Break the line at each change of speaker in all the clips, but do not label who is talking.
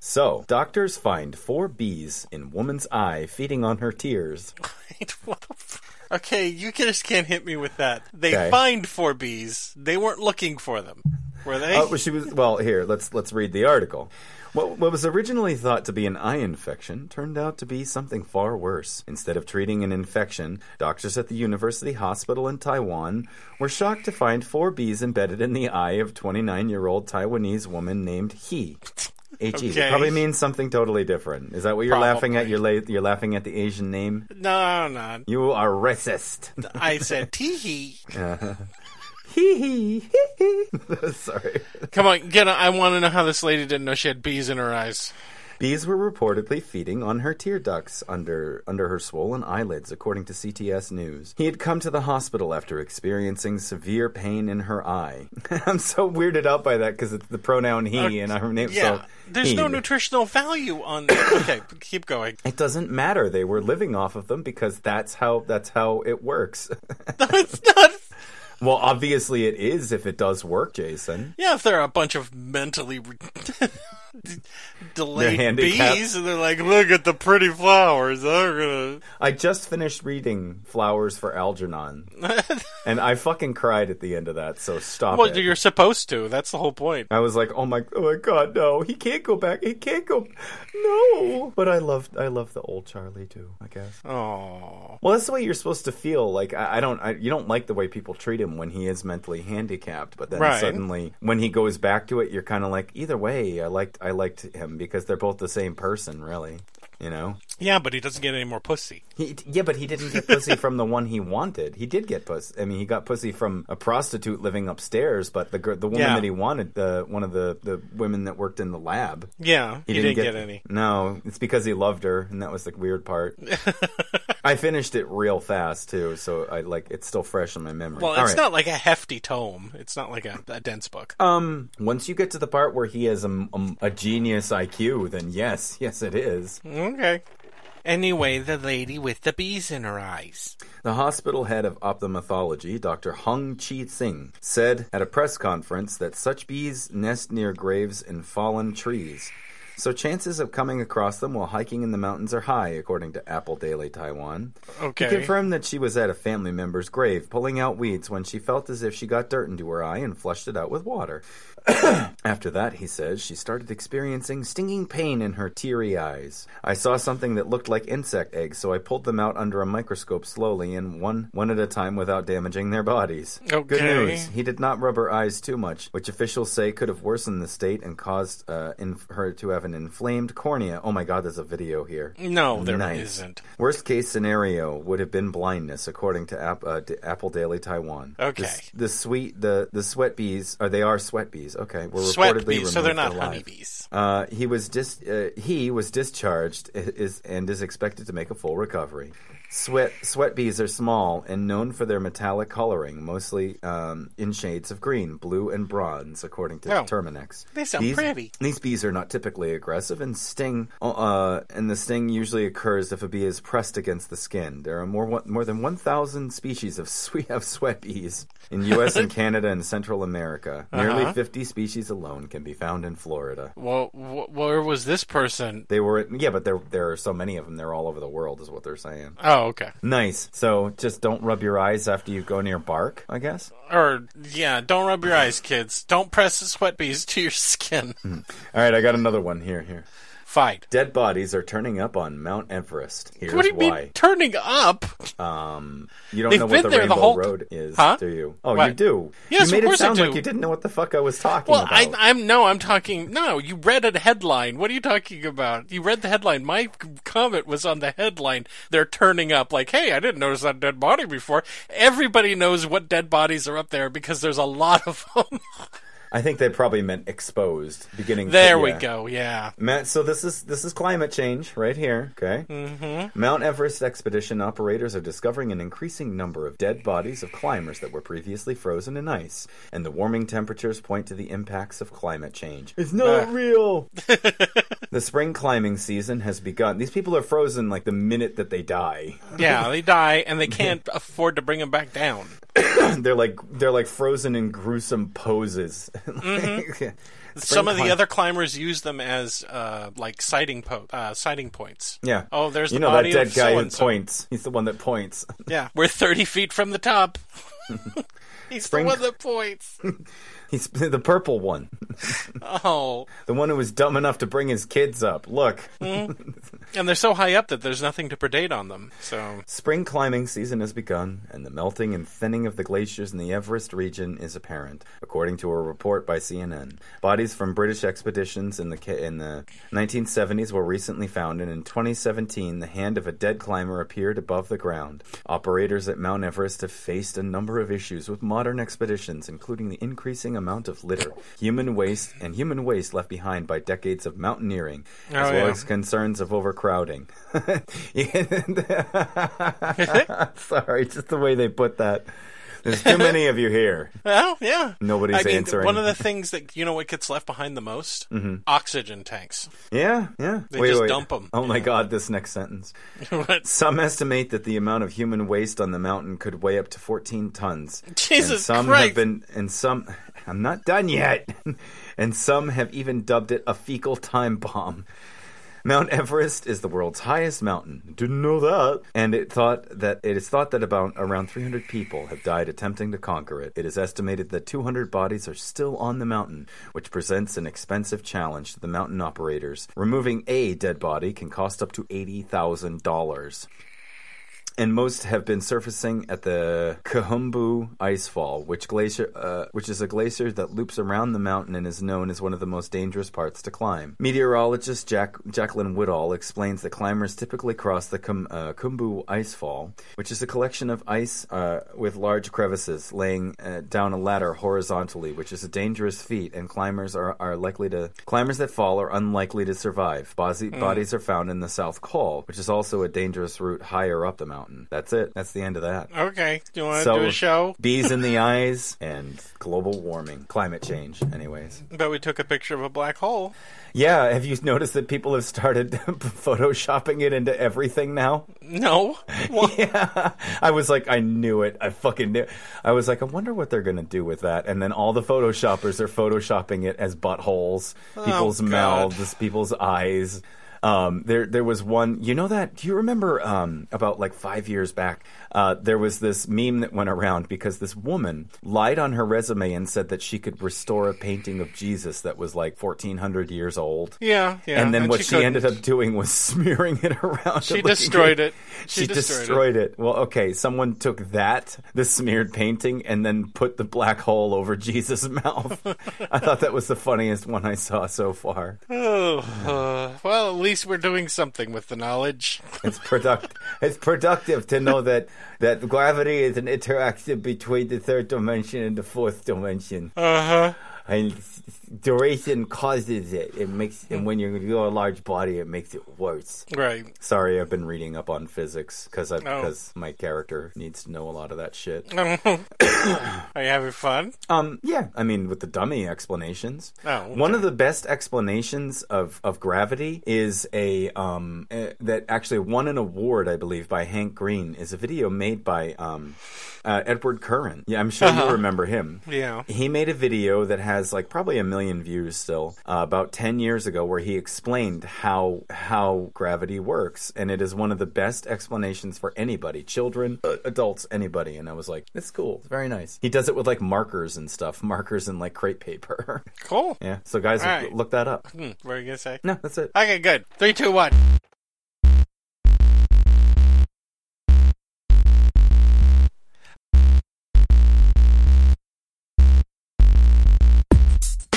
So, doctors find four bees in woman's eye feeding on her tears.
Wait, what the f- Okay, you just can't hit me with that. They
Okay.
find four bees. They weren't looking for them, were they?
Oh, well, she was well. Here, let's let's read the article. What, what was originally thought to be an eye infection turned out to be something far worse. Instead of treating an infection, doctors at the University Hospital in Taiwan were shocked to find four bees embedded in the eye of 29-year-old Taiwanese woman named He. H E.
Okay.
Probably means something totally different. Is that what you're laughing at? You're la- you're laughing at the Asian name.
no, no.
You are racist.
I said tee
Hee hee hee hee. Sorry.
Come on, get. On. I want to know how this lady didn't know she had bees in her eyes.
Bees were reportedly feeding on her tear ducts under under her swollen eyelids, according to CTS News. He had come to the hospital after experiencing severe pain in her eye. I'm so weirded out by that because it's the pronoun he and her name.
Yeah,
so
there's
he.
no nutritional value on. Okay, keep going.
It doesn't matter. They were living off of them because that's how that's how it works.
No, it's not.
well, obviously it is if it does work, Jason.
Yeah, if they're a bunch of mentally delayed bees, and they're like, "Look at the pretty flowers." Gonna.
I just finished reading Flowers for Algernon, and I fucking cried at the end of that. So stop
Well,
it.
you're supposed to. That's the whole point.
I was like, oh my, oh my god, no, he can't go back. He can't go, no. But I love, I love the old Charlie too. I guess.
Oh,
Well, that's the way you're supposed to feel. Like I, I don't, I, you don't like the way people treat him when he is mentally handicapped. But then
Right.
suddenly, when he goes back to it, you're kind of like, either way, I liked, I liked him because they're both the same person, really. You know.
Yeah, but he doesn't get any more pussy.
He, yeah, but he didn't get pussy from the one he wanted. He did get pussy. I mean, he got pussy from a prostitute living upstairs, but the the woman
Yeah.
that he wanted, the one of the, the women that worked in the lab,
Yeah, he, didn't, get, any.
No, it's because he loved her, and that was the weird part. I finished it real fast too, so I like it's still fresh in my memory.
Well,
All
it's
right.
not like a hefty tome. It's not like a, a dense book.
Um, once you get to the part where he has a, a, a genius IQ, then yes, yes, it is.
Okay. Anyway, the lady with the bees in her eyes.
The hospital head of ophthalmology, Dr. Hung Chi Sing, said at a press conference that such bees nest near graves in fallen trees. So chances of coming across them while hiking in the mountains are high, according to Apple Daily Taiwan.
Okay.
He confirmed that she was at a family member's grave, pulling out weeds when she felt as if she got dirt into her eye and flushed it out with water. After that, he says, she started experiencing stinging pain in her teary eyes. I saw something that looked like insect eggs, so I pulled them out under a microscope slowly and one one at a time without damaging their bodies. Good news. He did not rub her eyes too much, which officials say could have worsened the state and caused uh, in- her to have an inflamed cornea. Oh my god, there's a video here.
No, there
Nice.
not
Worst case scenario would have been blindness, according to App, uh, Apple Daily Taiwan.
Okay.
The, the sweet the the sweat bees, or they are sweat bees. Okay, were
Sweat
reportedly
bees, so they're not
alive.
honeybees.
Uh, he was dis- uh, he was discharged is and is expected to make a full recovery. Sweat sweat bees are small and known for their metallic coloring, mostly um, in shades of green, blue, and bronze, according to
Oh.
Terminix.
They sound
these,
pretty.
These bees are not typically aggressive and sting. Uh, and the sting usually occurs if a bee is pressed against the skin. There are more more than one thousand species of sweet of sweat bees in U.S. and Canada and Central America. Nearly
Uh-huh.
fifty species alone can be found in Florida.
Well, wh- where was this person?
They were yeah, but there there are so many of them. They're all over the world, is what they're saying.
Oh, Oh, okay.
Nice. So just don't rub your eyes after you go near bark. I guess.
Or yeah, don't rub your eyes, kids. Don't press the sweat bees to your skin. Hmm.
All right, I got another one here. Here.
Fine.
Dead bodies are turning up on Mount Everest. Here's
what do you
why.
mean turning up?
Um, you don't
They've
know what the
there the
Rainbow
whole-
Road is,
Huh?
do you? Oh, you do.
Yes,
you made
of course
it
I
sound like
do.
you didn't know what the fuck I was talking
Well,
about.
I, I'm no, I'm talking. No, you read a headline. What are you talking about? You read the headline. My comment was on the headline. They're turning up. Like, hey, I didn't notice that dead body before. Everybody knows what dead bodies are up there because there's a lot of them.
I think they probably meant exposed. Beginning.
there we
yeah.
go. Yeah.
Matt, so this is this is climate change right here. Okay. Mm-hmm. Mount Everest expedition operators are discovering an increasing number of dead bodies of climbers that were previously frozen in ice, and the warming temperatures point to the impacts of climate change. It's not
Ah.
real. the spring climbing season has begun. These people are frozen like the minute that they die.
Yeah, they die and they can't afford to bring them back down.
they're like they're like frozen in gruesome poses.
Mm-hmm. Some of the
climb-
other climbers use them as uh, like sighting po- uh, sighting points.
Yeah.
Oh, there's
you
the
know that dead
of
guy who points. He's the one that points.
Yeah, we're 30 feet from the top. He's
Spring-
the one that points.
He's the purple one,
Oh,
the one who was dumb enough to bring his kids up. Look, mm-hmm.
and they're so high up that there's nothing to predate on them. So
spring climbing season has begun, and the melting and thinning of the glaciers in the Everest region is apparent, according to a report by CNN. Bodies from British expeditions in the in the 1970s were recently found, and in 2017, the hand of a dead climber appeared above the ground. Operators at Mount Everest have faced a number of issues with modern expeditions, including the increasing amount of litter, human waste, and human waste left behind by decades of mountaineering, as
Oh,
well
yeah.
as concerns of overcrowding. Sorry, just the way they put that. There's too many of you here.
Well, yeah.
Nobody's
I mean,
answering.
One of the things that you know what gets left behind the most? Mm-hmm. Oxygen tanks.
Yeah, yeah.
They just dump 'em.
Oh my
Yeah.
god, this next sentence. Some estimate that the amount of human waste on the mountain could weigh up to 14 tons.
Jesus
and some
Christ.
have been and some I'm not done yet. and some have even dubbed it a fecal time bomb. Mount Everest is the world's highest mountain. Didn't know that. And it thought that it is thought that about around 300 people have died attempting to conquer it. It is estimated that 200 bodies are still on the mountain, which presents an expensive challenge to the mountain operators. Removing a dead body can cost up to $80,000 and most have been surfacing at the Kahumbu Icefall, which glacier, uh, which is a glacier that loops around the mountain and is known as one of the most dangerous parts to climb. Meteorologist Jack, Jacqueline Woodall explains that climbers typically cross the Kum, uh, Khumbu Icefall, which is a collection of ice uh, with large crevices laying uh, down a ladder horizontally, which is a dangerous feat, and climbers are, are likely to climbers that fall are unlikely to survive. Body, Bodies are found in the South Col, which is also a dangerous route higher up the mountain. That's it. That's the end of that.
Okay. Do you want to
So-
do a show?
Bees in the eyes and global warming, climate change. Anyways,
But we took a picture of a black hole.
yeah. Have you noticed that people have started photoshopping it into everything now?
No. Well,
Yeah, I was like, I knew it. I fucking knew. I was like, I wonder what they're gonna do with that. And then all the photoshoppers are photoshopping it as buttholes, oh, people's
Oh, God.
mouths, people's eyes. Um, there, there was one. You know that? Do you remember um, about like five years back? Uh, there was this meme that went around because this woman lied on her resume and said that she could restore a painting of Jesus that was like fourteen hundred years old.
yeah, yeah.
and then what she,
couldn't.
ended up doing was smearing it around.
She destroyed it.
She,
She
destroyed,
destroyed
it. Well, okay, someone took that, the smeared painting, and then put the black hole over Jesus' mouth. I thought that was the funniest one I saw so far.
Oh, uh, well, at least we're doing something with the knowledge.
It's product. it's productive to know that that gravity is an interaction between the third dimension and the fourth dimension.
Uh huh.
And duration causes it. It makes, and when you're, you're a large body, it makes it worse.
Right.
Sorry, I've been reading up on physics because
Oh.
because my character needs to know a lot of that shit.
Are you having fun?
Um, yeah, I mean with the dummy explanations.
Oh, okay.
One of the best explanations of, of gravity is a um uh, that actually won an award, I believe, by Hank Green. Is a video made by um uh, Edward Curran. Yeah, I'm sure you
Uh-huh.
remember him.
Yeah.
He made a video that has like probably a million views still uh, about 10 years ago where he explained how how gravity works and it is one of the best explanations for anybody, children, uh, adults, anybody and I was like, "It's cool. It's very nice." He does it with like markers and stuff, markers and like crepe paper.
Cool.
yeah. So guys,
right.
look that up.
Hmm, what are you gonna say?
No, that's it.
Okay, good. Three, two, one.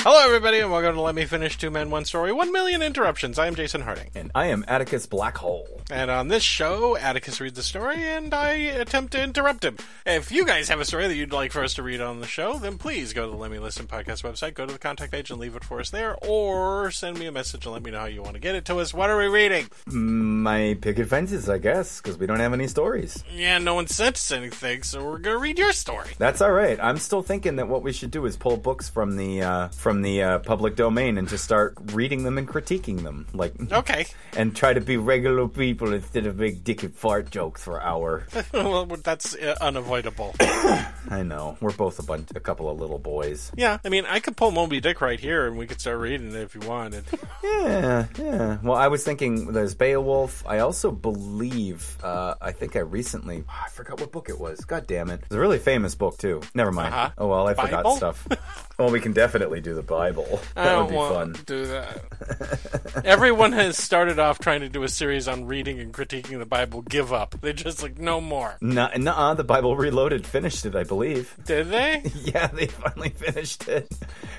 Hello, everybody, and welcome to Let Me Finish Two Men, One Story, One Million Interruptions. I am Jason Harding.
And I am Atticus Black Hole.
And on this show, Atticus reads the story, and I attempt to interrupt him. If you guys have a story that you'd like for us to read on the show, then please go to the Let Me Listen podcast website, go to the contact page, and leave it for us there, or send me a message and let me know how you want to get it to us. What are we reading?
My picket fences, I guess, because we don't have any stories.
Yeah, no one sent us anything, so we're gonna read your story.
That's all right. I'm still thinking that what we should do is pull books from the uh, from from the uh, public domain and just start reading them and critiquing them, like
Okay.
and try to be regular people instead of big dick and fart jokes for hour.
well, that's uh, unavoidable.
I know we're both a bunch, a couple of little boys.
yeah, I mean, I could pull Moby Dick right here, and we could start reading it if you wanted.
Yeah, yeah. Well, I was thinking there's Beowulf. I also believe, uh, I think I recently, I forgot what book it was. God damn it. It's a really famous book, too. Never mind.
Uh-huh.
Oh, well, I forgot stuff. well, we can definitely do the Bible. That would
don't
be
want
fun.
to do that. Everyone has started off trying to do a series on reading and critiquing the Bible. Give up. They just like no more.
Nuh nuh the Bible Reloaded finished it, I believe.
Did they?
Yeah, they finally finished it.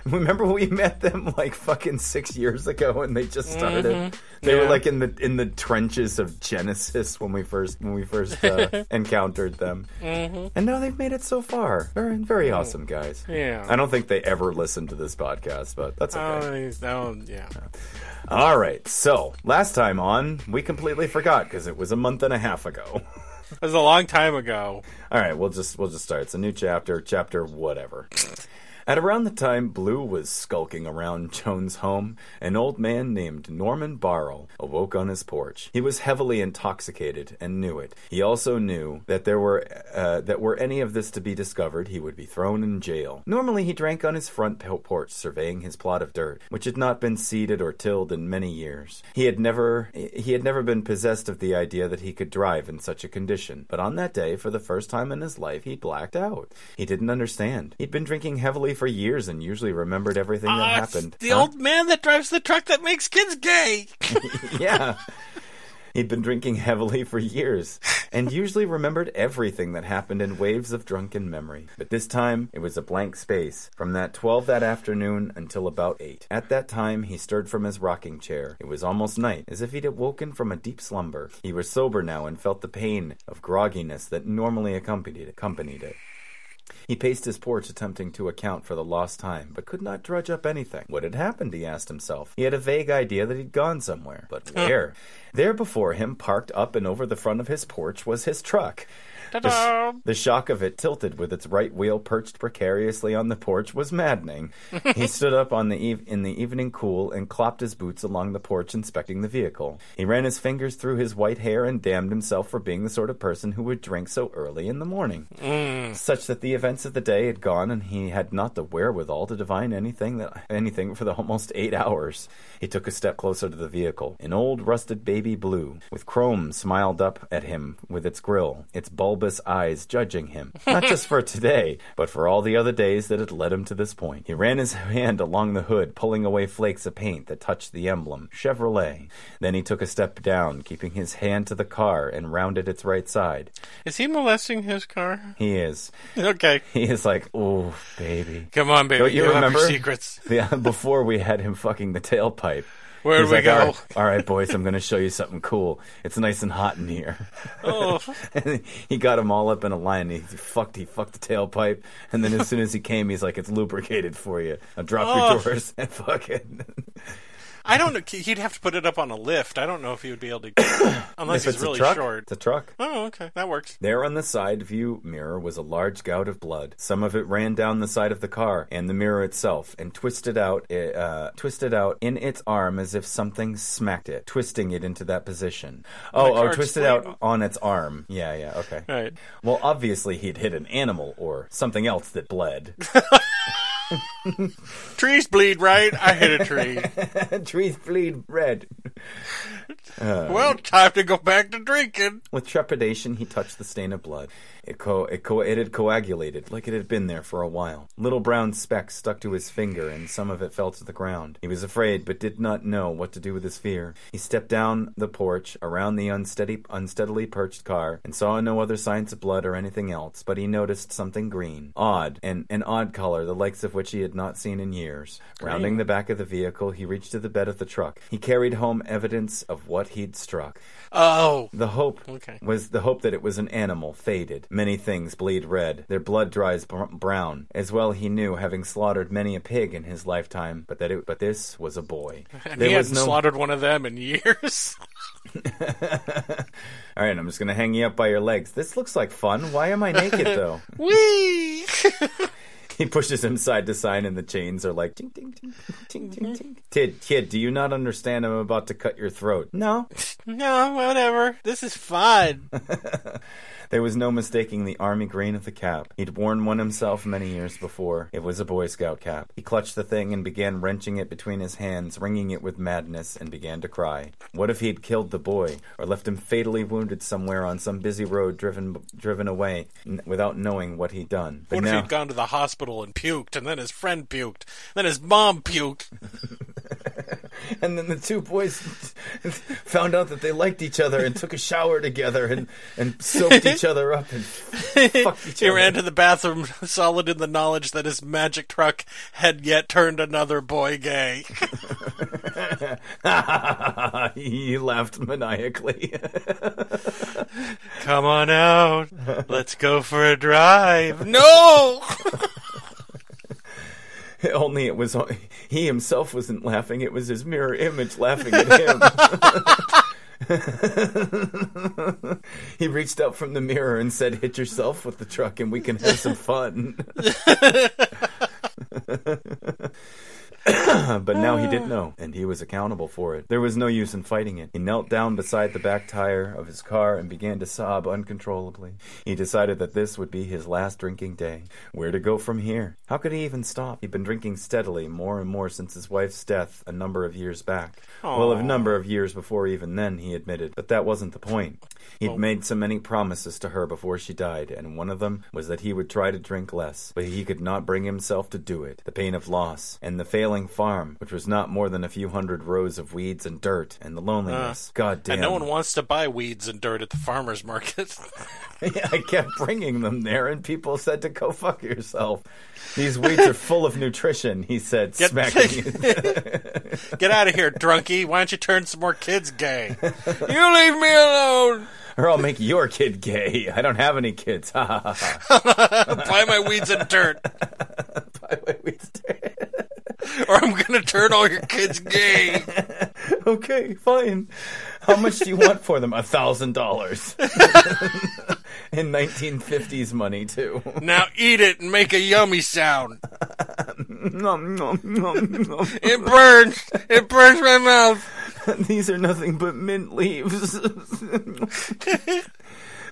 Remember we met them like fucking six years ago and they just started.
Mm-hmm.
They were like in the in the trenches of Genesis when we first when we first uh, encountered them, mm-hmm. and now they've made it so far. Very very awesome guys.
Yeah.
I don't think they ever listened to this podcast, but that's okay.
Oh, oh, yeah.
All right, so last time on, we completely forgot because it was a month and a half ago.
It was a long time ago.
All right, we'll just we'll just start. It's a new chapter, chapter whatever. At around the time Blue was skulking around Joan's home, an old man named Norman Barrel awoke on his porch. He was heavily intoxicated and knew it. He also knew that there were uh, that were any of this to be discovered, he would be thrown in jail. Normally, he drank on his front po- porch, surveying his plot of dirt, which had not been seeded or tilled in many years. He had never he had never been possessed of the idea that he could drive in such a condition. But on that day, for the first time in his life, he blacked out. He didn't understand. He'd been drinking heavily for years and usually remembered everything that
Ah,
happened.
The
Huh?
old man that drives the truck that makes kids gay.
yeah. He'd been drinking heavily for years and usually remembered everything that happened in waves of drunken memory. But this time, it was a blank space from that 12 that afternoon until about 8. At that time, he stirred from his rocking chair. It was almost night, as if he'd awoken from a deep slumber. He was sober now and felt the pain of grogginess that normally accompanied accompanied it. He paced his porch, attempting to account for the lost time, but could not drudge up anything. What had happened, he asked himself. He had a vague idea that he'd gone somewhere, but where? there before him, parked up and over the front of his porch, was his truck. The, the shock of it, tilted with its right wheel perched precariously on the porch, was maddening. he stood up on the eve- in the evening cool and clopped his boots along the porch, inspecting the vehicle. He ran his fingers through his white hair and damned himself for being the sort of person who would drink so early in the morning mm. such that the events of the day had gone and he had not the wherewithal to divine anything that anything for the almost eight hours. He took a step closer to the vehicle. An old rusted baby blue, with chrome smiled up at him with its grill, its bulbous eyes judging him, not just for today, but for all the other days that had led him to this point. He ran his hand along the hood, pulling away flakes of paint that touched the emblem, Chevrolet. Then he took a step down, keeping his hand to the car and rounded its right side.
Is he molesting his car?
He is.
Okay.
He is like, oh, baby.
Come on, baby.
Don't you
up
remember?
secrets.
Yeah, before we had him fucking the tailpipe.
Where
He's
do we
like,
go?
All right, all right, boys, I'm going to show you something cool. It's nice and hot in here.
Oh,
And he got them all up in a line. He fucked, he fucked the tailpipe, and then as soon as he came, he's like, "It's lubricated for you. Now drop
Oh.
your doors and fucking."
I don't know. He'd have to put it up on a lift. I don't know if he would be able to, unless
if
he's
it's
really
a truck,
short.
it's a truck.
Oh, okay, that works.
There on the side view mirror was a large gout of blood. Some of it ran down the side of the car and the mirror itself, and twisted out, uh, twisted out in its arm as if something smacked it, twisting it into that position. Oh, oh, twisted out on its arm. Yeah, yeah, okay.
Right.
Well, obviously he'd hit an animal or something else that bled.
Trees bleed, right? I hit a tree.
Trees bleed red.
well, time to go back to drinking.
With trepidation, he touched the stain of blood. It, co- it, co- it had coagulated, like it had been there for a while. Little brown specks stuck to his finger, and some of it fell to the ground. He was afraid, but did not know what to do with his fear. He stepped down the porch, around the unsteady, unsteadily perched car, and saw no other signs of blood or anything else, but he noticed something green. Odd, and an odd color, the likes of which he had not seen in years. Rounding the back of the vehicle, he reached to the bed of the truck. He carried home evidence of what he'd struck.
Oh,
The hope
Okay.
was the hope that it was an animal, faded. Many things bleed red. Their blood dries br- brown. As well he knew, having slaughtered many a pig in his lifetime, but that it, but this was a boy.
and
there
he hadn't
no.
slaughtered one of them in years.
All right, I'm just gonna hang you up by your legs. This looks like fun. Why am I naked though?
Whee!
He pushes him side to side, and the chains are like ting ting ting ting ting ting. Kid, kid, do you not understand? I'm about to cut your throat. No,
No, whatever. This is fun.
There was no mistaking the army green of the cap. He'd worn one himself many years before. It was a Boy Scout cap. He clutched the thing and began wrenching it between his hands, wringing it with madness, and began to cry. What if he had killed the boy, or left him fatally wounded somewhere on some busy road driven driven away, n- without knowing what he'd done? But
What if
now,
he'd gone to the hospital and puked, and then his friend puked, then his mom puked?
and then the two boys found out that they liked each other and took a shower together and, and soaped each other up and fucked each
He
other.
ran to the bathroom, solid in the knowledge that his magic truck had yet turned another boy gay.
he laughed maniacally.
Come on out. Let's go for a drive. No!
Only it was he himself wasn't laughing; it was his mirror image laughing at him. he reached out from the mirror and said, "Hit yourself with the truck, and we can have some fun." but now he did uh. know, and he was accountable for it. There was no use in fighting it. He knelt down beside the back tire of his car and began to sob uncontrollably. He decided that this would be his last drinking day. Where to go from here? How could he even stop? He'd been drinking steadily, more and more since his wife's death a number of years back. Well, a number of years before even then, he admitted. But that wasn't the point. He'd
Oh.
made so many promises to her before she died, and one of them was that he would try to drink less, but he could not bring himself to do it. The pain of loss, and the failing farm, which was not more than a few hundred rows of weeds and dirt, and the loneliness. Uh, God damn.
And no one wants to buy weeds and dirt at the farmer's market.
I kept bringing them there, and people said to go fuck yourself. These weeds are full of nutrition, he said,
Get-
smacking.
Get out of here, drunkie. Why don't you turn some more kids gay? you leave me alone.
or I'll make your kid gay. I don't have any kids.
Buy my weeds and dirt,
By the way, weeds-
or I'm gonna turn all your kids gay.
okay, fine. How much do you want for them? A thousand dollars. In 1950s money, too.
Now eat it and make a yummy sound.
Nom, nom, nom, nom.
It burns. It burns my mouth.
These are nothing but mint leaves.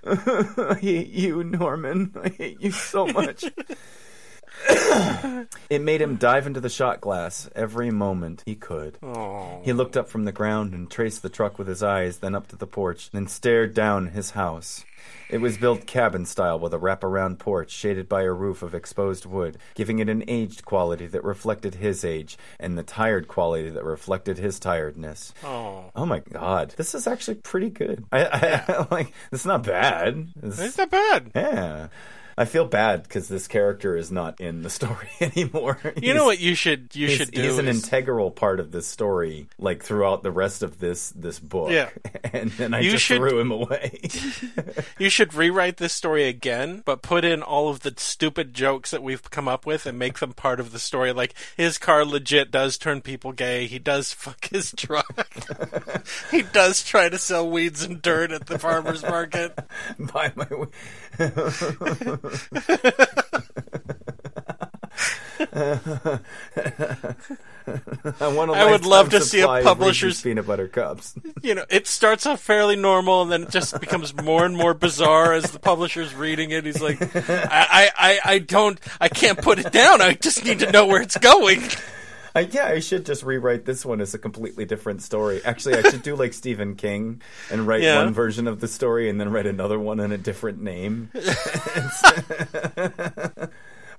I hate you, Norman. I hate you so much. it made him dive into the shot glass every moment he could.
Oh.
He looked up from the ground and traced the truck with his eyes, then up to the porch, then stared down his house. It was built cabin style with a wraparound porch shaded by a roof of exposed wood, giving it an aged quality that reflected his age and the tired quality that reflected his tiredness.
Oh.
Oh my god, this is actually pretty good. I, I like. It's not bad. It's-
It's not bad.
yeah, I feel bad because this character is not in the story anymore.
You know what you should you should do
he's an
is-
integral part of this story, like throughout the rest of this this book.
Yeah.
and then I
You
just
should-
threw him away.
You should rewrite this story again, but put in all of the stupid jokes that we've come up with and make them part of the story. Like his car legit does turn people gay. He does fuck his truck. he does try to sell weeds and dirt at the farmers market.
By my. I want
I would love to see a publisher's-
peanut butter cups.
You know, it starts off fairly normal and then it just becomes more and more bizarre as the publisher's reading it. He's like, I, I, I, I don't, I can't put it down. I just need to know where it's going.
I, yeah, I should just rewrite this one as a completely different story. Actually, I should do like Stephen King and write
Yeah.
one version of the story and then write another one in a different name.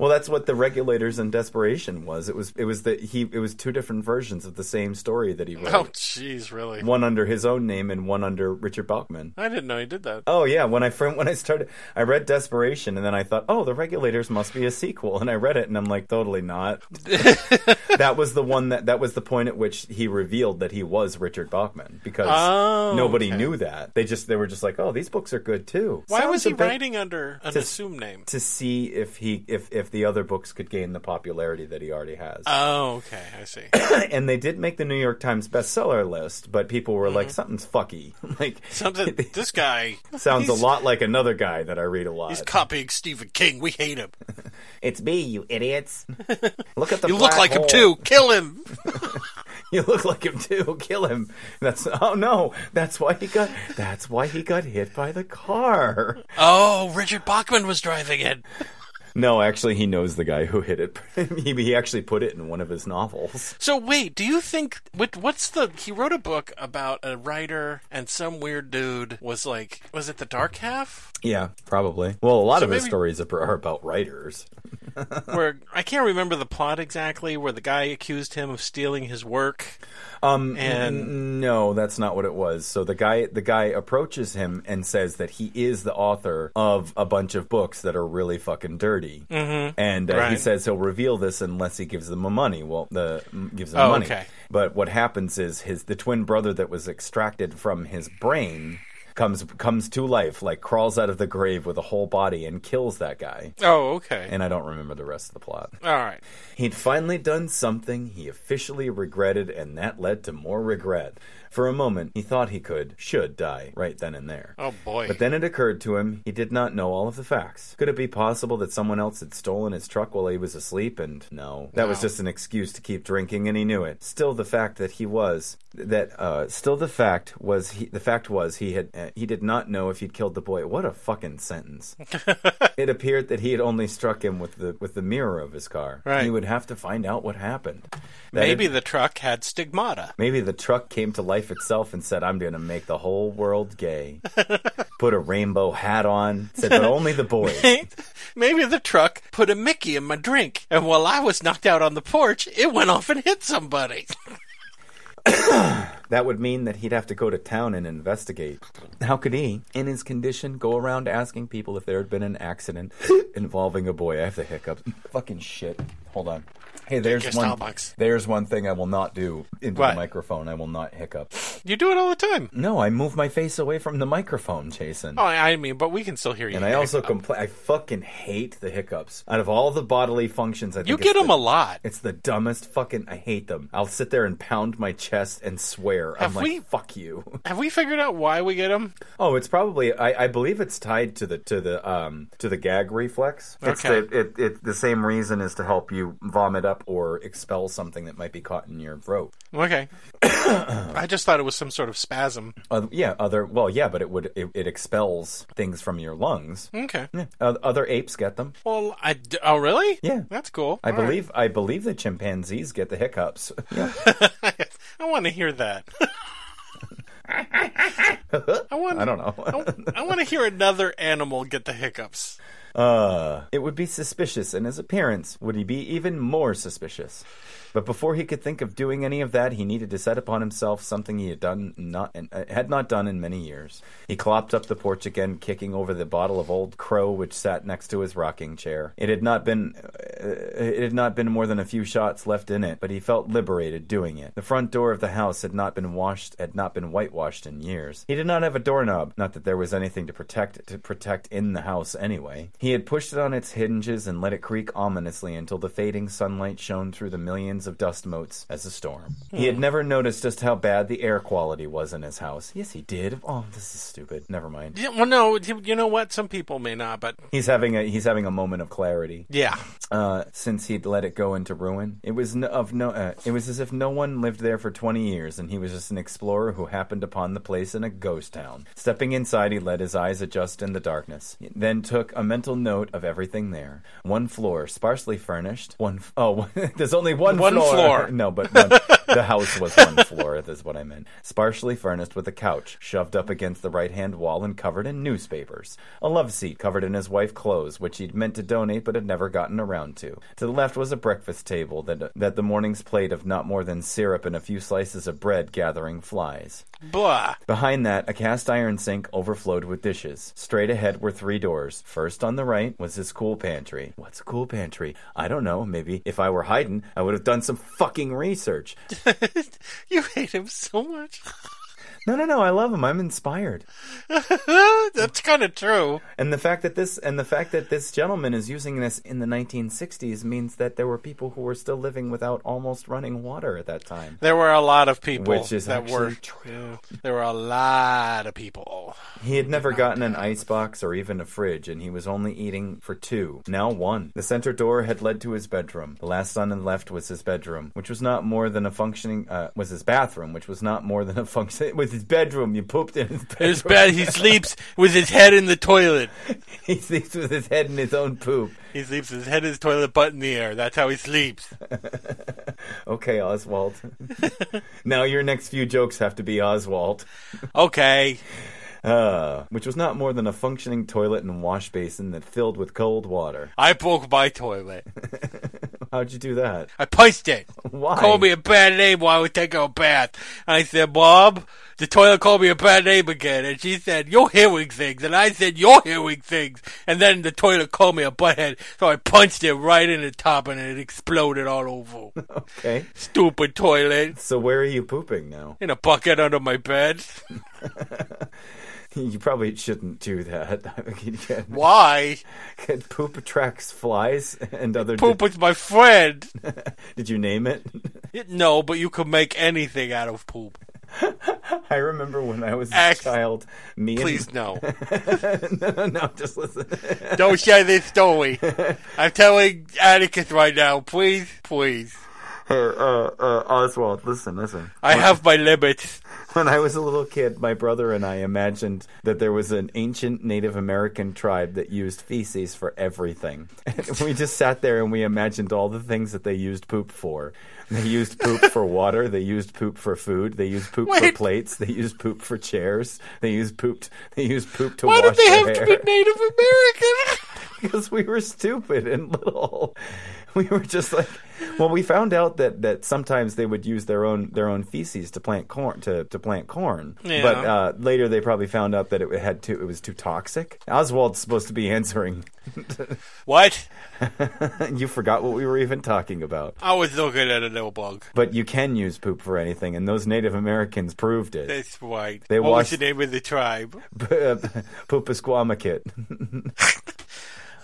well, that's what the regulators and desperation was. It was it was that he it was two different versions of the same story that he wrote.
Oh, jeez, really?
One under his own name and one under Richard Bachman.
I didn't know he did that.
Oh yeah, when I when I started, I read Desperation, and then I thought, oh, the Regulators must be a sequel, and I read it, and I'm like, totally not. that was the one that that was the point at which he revealed that he was Richard Bachman because
Oh,
nobody
okay.
knew that. They just they were just like, oh, these books are good too.
Why
Sounds
was he
bit-
writing under an
to-
assumed name?
to see if he if if the other books could gain the popularity that he already has.
Oh, okay, I see.
and they did make the New York Times bestseller list, but people were like, mm-hmm. something's fucky. like
Something. This guy
sounds a lot like another guy that I read a lot.
He's copying Stephen King. We hate him.
It's me, you idiots. Look at the
You look like him too. Kill him.
You look like him too. Kill him. That's oh no. That's why he got. That's why he got hit by the car.
Oh, Richard Bachman was driving it.
No, actually, he knows the guy who hit it. he, he actually put it in one of his novels.
So wait, do you think what, what's the? He wrote a book about a writer and some weird dude was like, was it the Dark Half?
Yeah, probably. Well, a lot
So
of his stories are, are about writers.
Where I can't remember the plot exactly. Where the guy accused him of stealing his work.
Um,
And-
n- no, that's not what it was. So the guy, the guy approaches him and says that he is the author of a bunch of books that are really fucking dirty, mm-hmm. and uh, he says he'll reveal this unless he gives them money. Well, the gives them
Oh,
money.
okay.
But what happens is his the twin brother that was extracted from his brain comes comes to life, like crawls out of the grave with a whole body and kills that guy.
Oh, okay.
And I don't remember the rest of the plot.
All right.
He'd finally done something he officially regretted, and that led to more regret. For a moment, he thought he could, should die right then and there.
Oh boy.
But then it occurred to him he did not know all of the facts. Could it be possible that someone else had stolen his truck while he was asleep? And no, that was just an excuse to keep drinking, and he knew it. Still, the fact that he was that uh, still the fact was he the fact was he had uh, he did not know if he'd killed the boy. What a fucking sentence! it appeared that he had only struck him with the with the mirror of his car.
Right.
He would have to find out what happened. That
Maybe
it-
the truck had stigmata.
Maybe the truck came to life itself and said, I'm going to make the whole world gay. Put a rainbow hat on, said, but only the boys.
Maybe the truck put a Mickey in my drink, and while I was knocked out on the porch, it went off and hit somebody.
That would mean that he'd have to go to town and investigate. How could he, in his condition, go around asking people if there had been an accident involving a boy? I have the hiccups. Fucking shit. Hold on. Hey, there's one.
Starbucks.
There's one thing I will not do into
What?
the microphone. I will not hiccup.
You do it all the time.
No, I move my face away from the microphone, Jason.
Oh, I mean, but we can still hear you.
And I also complain. I fucking hate the hiccups. Out of all the bodily functions, I think
You
it's
get them
the-
a lot.
It's the dumbest fucking. I hate them. I'll sit there and pound my chest and swear.
Have
I'm like,
we-
fuck you.
Have we figured out why we get them?
Oh, it's probably. I, I believe it's tied to the to the um to the gag reflex. It's
Okay.
the, it, it the same reason is to help you vomit up or expel something that might be caught in your throat.
Okay. I just thought it was some sort of spasm.
Uh, yeah, other well, yeah, but it would it, it expels things from your lungs.
Okay.
Yeah, uh, other apes get them.
Well, I d- oh really?
Yeah.
That's cool.
I
All right.
believe I believe the chimpanzees get the hiccups. Yeah.
I want to hear that. I want.
I don't know.
I want to hear another animal get the hiccups.
Uh, it would be suspicious, and his appearance would he be even more suspicious. But before he could think of doing any of that, he needed to set upon himself something he had done not uh, had not done in many years. He clopped up the porch again, kicking over the bottle of Old Crow which sat next to his rocking chair. It had not been uh, it had not been more than a few shots left in it, but he felt liberated doing it. The front door of the house had not been washed had not been whitewashed in years. He did not have a doorknob, not that there was anything to protect to protect in the house anyway. He had pushed it on its hinges and let it creak ominously until the fading sunlight shone through the millions of dust motes as a storm. He had never noticed just how bad the air quality was in his house. Yes, he did. Oh, this is stupid. Never mind.
Yeah, well, no, you know what? Some people may not, but
He's having a he's having a moment of clarity.
yeah.
Uh, since he'd let it go into ruin, it was no, of no. Uh, it was as if no one lived there for twenty years, and he was just an explorer who happened upon the place in a ghost town. Stepping inside, he let his eyes adjust in the darkness, then took a mental note of everything there. One floor, sparsely furnished. One. F- oh, there's only one,
One floor.
No, but one, the house was one floor. is what I meant. Sparsely furnished with a couch shoved up against the right-hand wall and covered in newspapers. A love seat covered in his wife's clothes, which he'd meant to donate but had never gotten around to. To the left was a breakfast table that that the morning's plate of not more than syrup and a few slices of bread gathering flies.
Blah.
Behind that, a cast iron sink overflowed with dishes. Straight ahead were three doors. First on the right was his cool pantry. What's a cool pantry? I don't know. Maybe if I were hiding, I would have done some fucking research.
you hate him so much.
No, no, no. I love him. I'm inspired.
That's kind of true.
And the fact that this and the fact that this gentleman is using this in the 1960s means that there were people who were still living without almost running water at that time.
There were a lot of people
Which is
that were
true.
There were a lot of people.
He had never gotten an ice box or even a fridge, and he was only eating for two. Now one. The center door had led to his bedroom. The last on the left was his bedroom, which was not more than a functioning. Uh, was his bathroom, which was not more than a function. It was his bedroom. You pooped in his bedroom.
His bed. He sleeps with his head in the toilet.
he sleeps with his head in his own poop.
He sleeps with his head in his toilet, butt in the air. That's how he sleeps.
Okay, Oswald. now your next few jokes have to be Oswald.
Okay.
Uh, which was not more than a functioning toilet and wash basin that filled with cold water.
I broke my toilet.
How'd you do that?
I punched it.
Why?
Called me a bad name while I was taking a bath. And I said, Bob, the toilet called me a bad name again. And she said, You're hearing things. And I said, You're hearing things. And then the toilet called me a butthead. So I punched it right in the top and it exploded all over.
Okay.
Stupid toilet.
So where are you pooping now?
In a bucket under my bed.
You probably shouldn't do that.
Why?
get- poop attracts flies and other.
Poop is my friend.
Did you name it?
No, but you could make anything out of poop.
I remember when I was a child. Me
Please, no.
no, no, no, just listen.
Don't share this story. I'm telling Atticus right now. Please, please.
Hey, uh, uh, Oswald, listen, listen.
I have my limits.
When I was a little kid, my brother and I imagined that there was an ancient Native American tribe that used feces for everything. And we just sat there and we imagined all the things that they used poop for. They used poop for water. They used poop for food. They used poop for plates. They used poop for chairs. They used poop. They used poop to
Why
wash
did they have
hair.
to be Native American?
because we were stupid and little. We were just like, well, we found out that, that sometimes they would use their own their own feces to plant corn to, to plant corn.
Yeah.
But uh, later they probably found out that it had too it was too toxic. Oswald's supposed to be answering.
what?
you forgot what we were even talking about.
I was looking at a little bug.
But you can use poop for anything, and those Native Americans proved it.
That's right.
They
what
washed-
was the name of the tribe?
Poopasquamicut.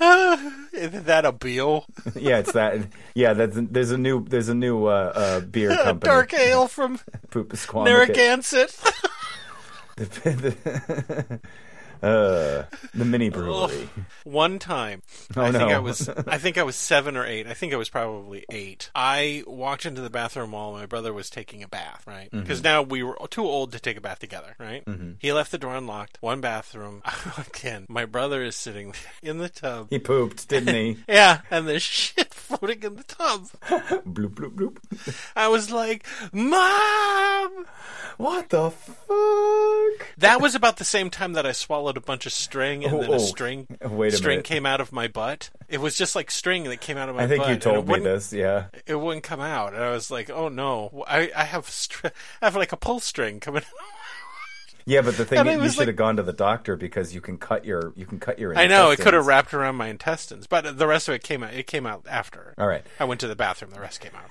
Isn't that a Beal?
yeah, it's that. Yeah, that's, there's a new there's a new uh, uh, beer company.
dark ale from. Narragansett?
the, uh, the mini brewery.
One time,
Oh,
I think. I was, I think I was seven or eight. I think I was probably eight. I walked into the bathroom while my brother was taking a bath, right?
Mm-hmm.
Because now we were too old to take a bath together, right? He left the door unlocked. One bathroom. Again, my brother is sitting in the tub.
He pooped, didn't he?
Yeah, and there's shit floating in the tub.
bloop bloop bloop.
I was like, Mom!
What the fuck?
That was about the same time that I swallowed a bunch of string and
Oh,
then
oh.
a string
Wait a
string
minute.
came out of my butt. It was just like string that came out of my butt.
I think
butt.
you told
it
me
wouldn't-
this. Yeah.
It wouldn't come out. And I was like, oh no. I, I have str- I have like a pull string coming out.
Yeah, but the thing you should
like-
have gone to the doctor because you can cut your you can cut your.
I know, it could have wrapped around my intestines. But the rest of it came out. It came out after.
All right.
I went to the bathroom. The rest came out.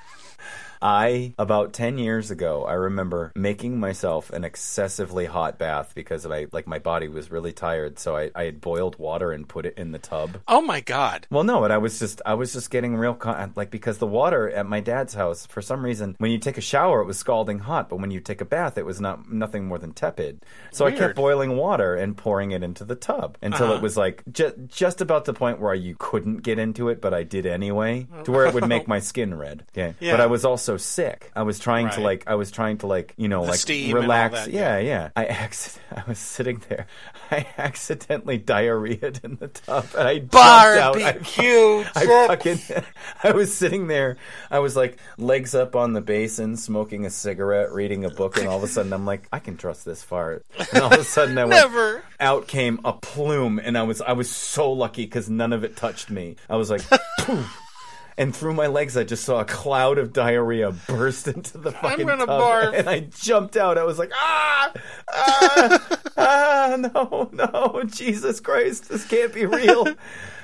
I about ten years ago, I remember making myself an excessively hot bath because I like my body was really tired, so I, I had boiled water and put it in the tub.
Oh my god.
Well, no, but I was just I was just getting real con- like because the water at my dad's house for some reason when you take a shower it was scalding hot, but when you take a bath it was not nothing more than tepid. So I kept boiling water and pouring it into the tub until
Uh-huh.
it was like ju- just about the point where you couldn't get into it, but I did anyway, to where it would make my skin red. Okay,
Yeah.
but I was also sick. I was trying to like I was trying to like you know
The
like
steam and all
relax.
that,
yeah, yeah. I acc- I was sitting there. I accidentally diarrheaed in the tub, and I out. I
Barbecue.
I fucking I was sitting there. I was like legs up on the basin, smoking a cigarette, reading a book, and all of a sudden I'm like, I can trust this fart. And all of a sudden I went
Never.
out came a plume, and I was I was so lucky because none of it touched me. I was like. poof. And through my legs, I just saw a cloud of diarrhea burst into the fucking
gonna
tub,
barf.
and I jumped out. I was like, "Ah, ah, ah, no, no, Jesus Christ, this can't be real."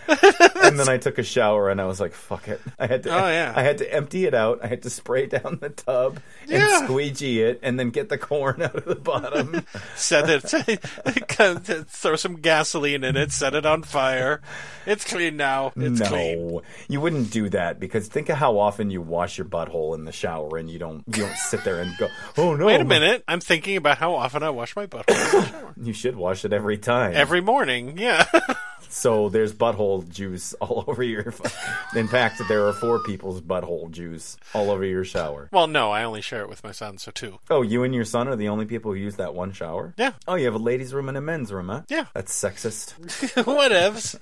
and then I took a shower and I was like, "Fuck it!" I had to.
Oh, yeah.
I had to empty it out. I had to spray down the tub
Yeah.
and squeegee it, and then get the corn out of the bottom.
Set it. throw some gasoline in it. Set it on fire. It's clean now. It's
no,
clean.
you wouldn't do that because think of how often you wash your butthole in the shower and you don't you don't sit there and go, "Oh no!"
Wait a minute. I'm thinking about how often I wash my butthole.
You should wash it every time.
Every morning. Yeah.
So there's butthole juice all over your. In fact, there are four people's butthole juice all over your shower.
well, no, I only share it with my son, so two.
Oh, you and your son are the only people who use that one shower?
Yeah.
Oh, you have a ladies' room and a men's room, huh?
Yeah.
That's sexist.
Whatevs.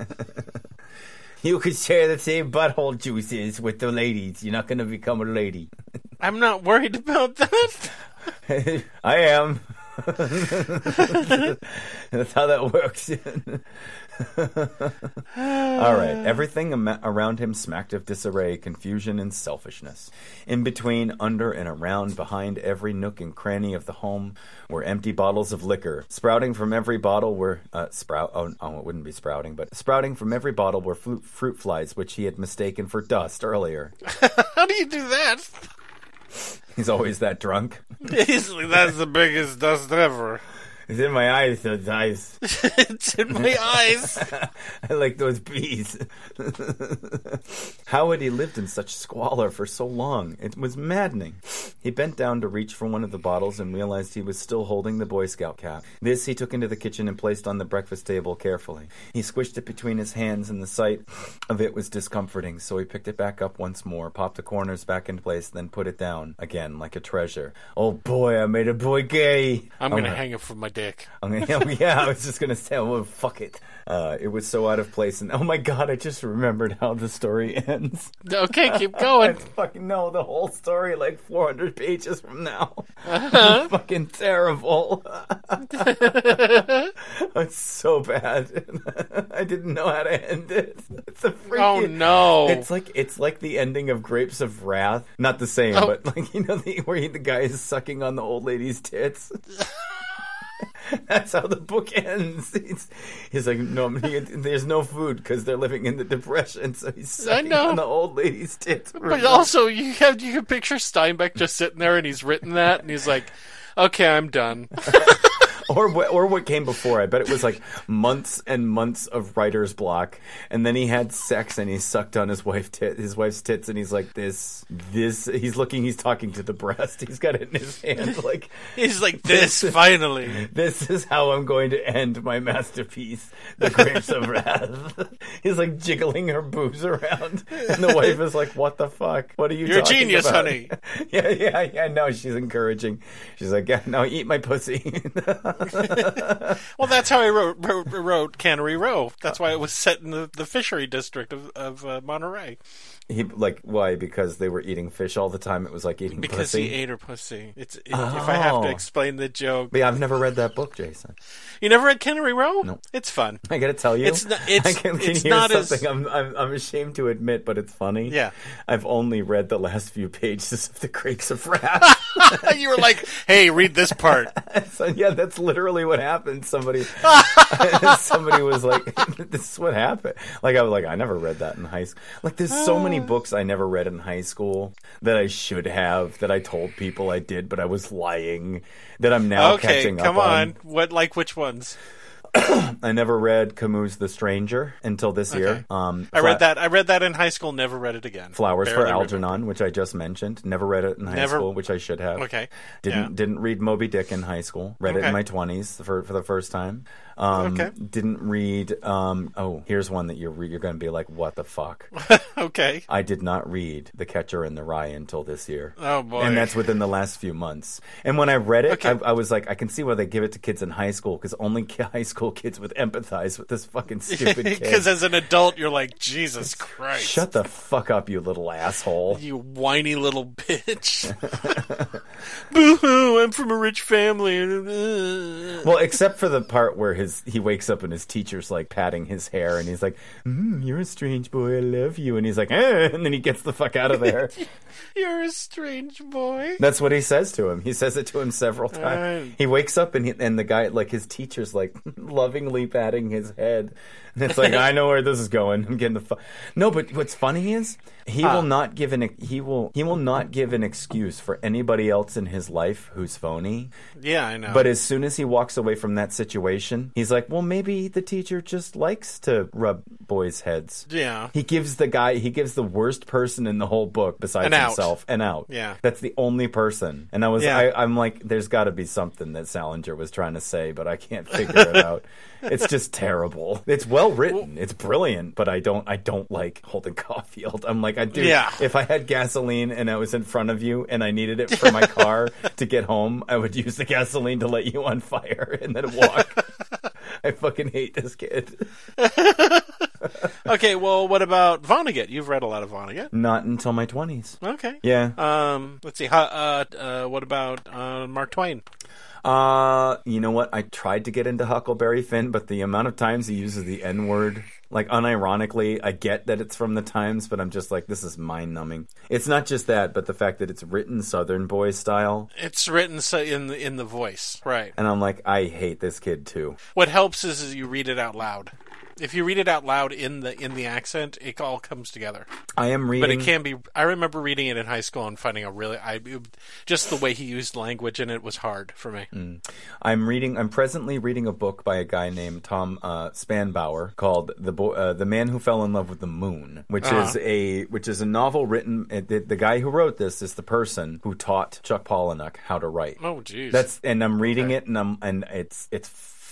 You could share the same butthole juices with the ladies. You're not going to become a lady.
I'm not worried about that.
I am. That's how that works. All right. Everything am- around him smacked of disarray, confusion, and selfishness. In between, under, and around, behind every nook and cranny of the home were empty bottles of liquor. Sprouting from every bottle were uh, sprout. Oh, oh, it wouldn't be sprouting, but sprouting from every bottle were fruit, fruit flies, which he had mistaken for dust earlier.
How do you do that?
He's always that drunk.
He's That's the biggest dust ever.
It's in my eyes, those eyes.
it's in my eyes.
I like those bees. How had he lived in such squalor for so long? It was maddening. He bent down to reach for one of the bottles and realized he was still holding the Boy Scout cap. This he took into the kitchen and placed on the breakfast table carefully. He squished it between his hands, and the sight of it was discomforting, so he picked it back up once more, popped the corners back into place, then put it down again like a treasure. Oh boy, I made a boy gay.
I'm gonna
Oh,
hang it from my dick.
I'm gonna, oh, yeah, I was just gonna say, well, fuck it. Uh, it was so out of place, and oh my god, I just remembered how the story ends.
Okay, keep
I
going.
fucking know the whole story like 400 pages from now.
Uh-huh.
Fucking terrible. it's so bad. I didn't know how to end it. It's a freaking.
Oh no.
It's like it's like the ending of Grapes of Wrath. Not the same,
Oh.
but like you know the, where he, the guy is sucking on the old lady's tits. That's how the book ends. He's, he's like, no, he, there's no food because they're living in the depression, so he's sucking
know.
on the old lady's tits.
But also, you have you can picture Steinbeck just sitting there, and he's written that, and he's like, "Okay, I'm done."
Or what, or what came before. I bet it was like months and months of writer's block, and then he had sex and he sucked on his wife tit, his wife's tits, and he's like, this, this. He's looking, he's talking to the breast. He's got it in his hand, like.
He's like, "This finally."
This is how I'm going to end my masterpiece, The Grapes of Wrath. He's like jiggling her boobs around, and the wife is like, "What the fuck? What are you?
You're a genius,
about?"
honey.
Yeah, yeah, yeah. No, she's encouraging. She's like, yeah, "No, eat my pussy."
Well, that's how I wrote wrote, wrote Cannery Row. That's why it was set in the, the fishery district of, of uh, Monterey
he like why? Because they were eating fish all the time. It was like eating
because
pussy.
he ate her pussy. It's it, if I have
Oh.
to explain the joke.
But yeah, I've never read that book, Jason.
You never read Cannery Row?
No.
It's fun.
I gotta tell you,
It's not- it's-
I can, can
it's not as-
I'm, I'm I'm ashamed to admit, but it's funny.
Yeah.
I've only read the last few pages of the Grapes of Wrath.
you were like, "Hey, read this part."
so yeah, that's literally what happened. Somebody, somebody was like, "This is what happened." Like I was like, I never read that in high school. Like there's so many books I never read in high school that I should have that I told people I did, but I was lying. That I'm now
okay,
catching
come
up
on. What like which ones?
I never read Camus' The Stranger until this year. Um,
I read that. I read that in high school. Never read it again.
Flowers for
Barely remember.
Algernon, which I just mentioned. Never read it in high
Never-
school, which I should have.
Okay.
Didn't
Yeah.
didn't read Moby Dick in high school. Read it in my twenties for for the first time. Um,
Okay.
Didn't read. Um, oh, here's one that you're re- you're going to be like, what the fuck?
Okay.
I did not read The Catcher in the Rye until this year.
Oh boy.
And that's within the last few months. And when I read it,
Okay.
I, I was like, I can see why they give it to kids in high school because only high school kids would empathize with this fucking stupid kid.
because as an adult, you're like, Jesus Christ.
Shut the fuck up, you little asshole.
You whiny little bitch. Boo hoo, I'm from a rich family.
Well, except for the part where his he wakes up and his teacher's like patting his hair and he's like, mm, "You're a strange boy, I love you," and he's like, eh, and then he gets the fuck out of there.
You're a strange boy.
That's what he says to him. He says it to him several times.
Right.
He wakes up and he, and the guy like his teacher's like lovingly patting his head. And it's like, I know where this is going. I'm getting the fu-. No, but what's funny is he will not give an he will he will not give an excuse for anybody else in his life who's phony.
Yeah, I know.
But as soon as he walks away from that situation, he's like, well, maybe the teacher just likes to rub boys' heads.
yeah.
He gives the guy, he gives the worst person in the whole book besides
An
himself an out.
Yeah.
That's the only person. And I was,
Yeah.
I, I'm like, there's got to be something that Salinger was trying to say, but I can't figure it out. It's just terrible. It's well written. It's brilliant, but I don't, I don't like Holden Caulfield. I'm like, I do.
Yeah.
If I had gasoline and I was in front of you and I needed it for my car to get home, I would use the gasoline to let you on fire and then walk. I fucking hate this kid.
Okay, well, what about Vonnegut? You've read a lot of Vonnegut.
Not until my 20s.
Okay.
Yeah.
Um, let's see. Uh, uh, what about uh, Mark Twain?
Uh, you know what? I tried to get into Huckleberry Finn, but the amount of times he uses the N word, like unironically, I get that it's from the Times, but I'm just like, this is mind numbing. It's not just that, but the fact that it's written Southern boy style,
It's written so in the in the voice, right?
and I'm like, I hate this kid too.
What helps is, is you read it out loud. If you read it out loud in the in the accent, it all comes together.
I am reading, But
it can be. I remember reading it in high school and finding a really. I it- just the way he used language in it was hard for me.
I'm reading. I'm presently reading a book by a guy named Tom uh, Spanbauer called "The Bo- uh, The Man Who Fell in Love with the Moon," which
Uh-huh.
is a which is a novel written. uh, The, the guy who wrote this is the person who taught Chuck Palahniuk how to write.
Oh, jeez.
That's and I'm reading
Okay.
it and I'm and it's it's